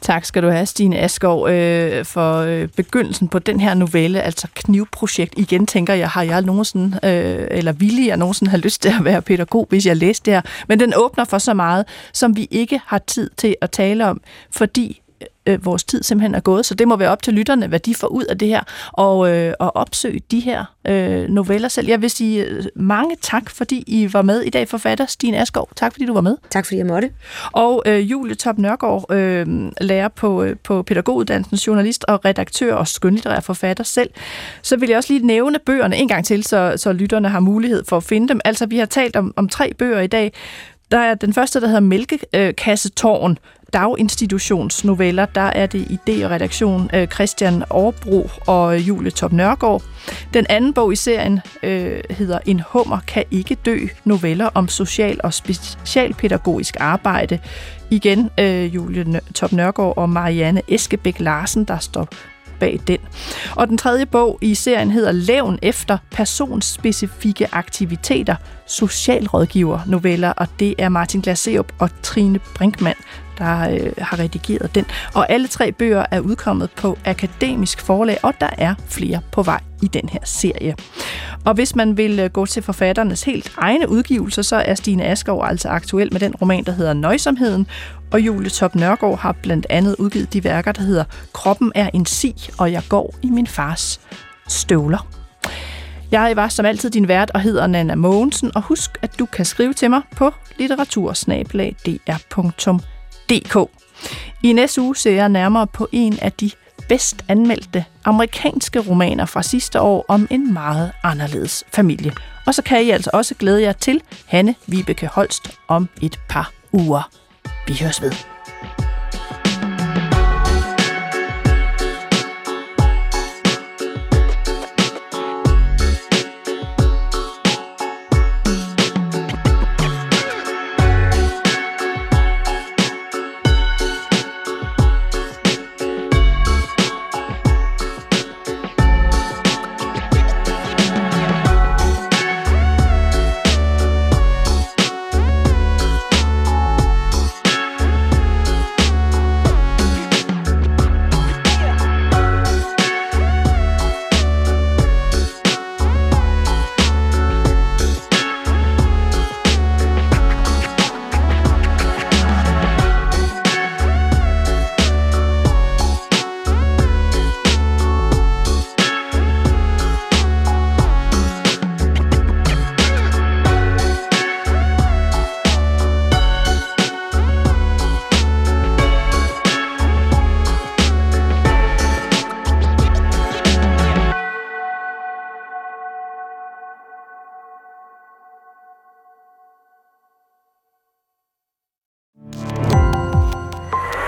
Tak skal du have, Stine Askov, øh, for øh, begyndelsen på den her novelle, altså Knivprojekt. Igen tænker jeg, har jeg nogensinde, øh, eller ville jeg nogensinde have lyst til at være pædagog, hvis jeg læste det her. Men den åbner for så meget, som vi ikke har tid til at tale om, fordi øh, vores tid simpelthen er gået, så det må være op til lytterne, hvad de får ud af det her, og, øh, og opsøge de her øh, noveller selv. Jeg vil sige øh, mange tak, fordi I var med i dag, forfatter Stine Askov. Tak, fordi du var med. Tak, fordi jeg måtte. Og øh, Julie Top Nørgaard, øh, lærer på, øh, på pædagoguddannelsen, journalist og redaktør og skønlitterær forfatter selv. Så vil jeg også lige nævne bøgerne en gang til, så, så lytterne har mulighed for at finde dem. Altså, vi har talt om, om tre bøger i dag. Der er den første, der hedder Mælkekassetårn, daginstitutionsnoveller. Der er det idé og redaktion øh, Christian Aarbro og Julie Top Nørgaard. Den anden bog i serien øh, hedder En hummer kan ikke dø. Noveller om social og specialpædagogisk arbejde. Igen øh, Julie Top Nørgaard og Marianne Eskebæk Larsen, der står bag den. Og den tredje bog i serien hedder Lævn efter personspecifikke aktiviteter, socialrådgiver noveller, og det er Martin Glaserup og Trine Brinkmann, der øh, har redigeret den. Og alle tre bøger er udkommet på Akademisk Forlag, og der er flere på vej i den her serie. Og hvis man vil øh, gå til forfatternes helt egne udgivelser, så er Stine Askov altså aktuel med den roman, der hedder Nøjsomheden, og Julie Top Nørgaard har blandt andet udgivet de værker, der hedder Kroppen er en si, og jeg går i min fars støvler. Jeg var som altid din vært og hedder Nana Mogensen, og husk, at du kan skrive til mig på litteratursnabelag.dr.dk. I næste uge ser jeg nærmere på en af de bedst anmeldte amerikanske romaner fra sidste år om en meget anderledes familie. Og så kan I altså også glæde jer til Hanne Vibeke Holst om et par uger. Vi høres ved.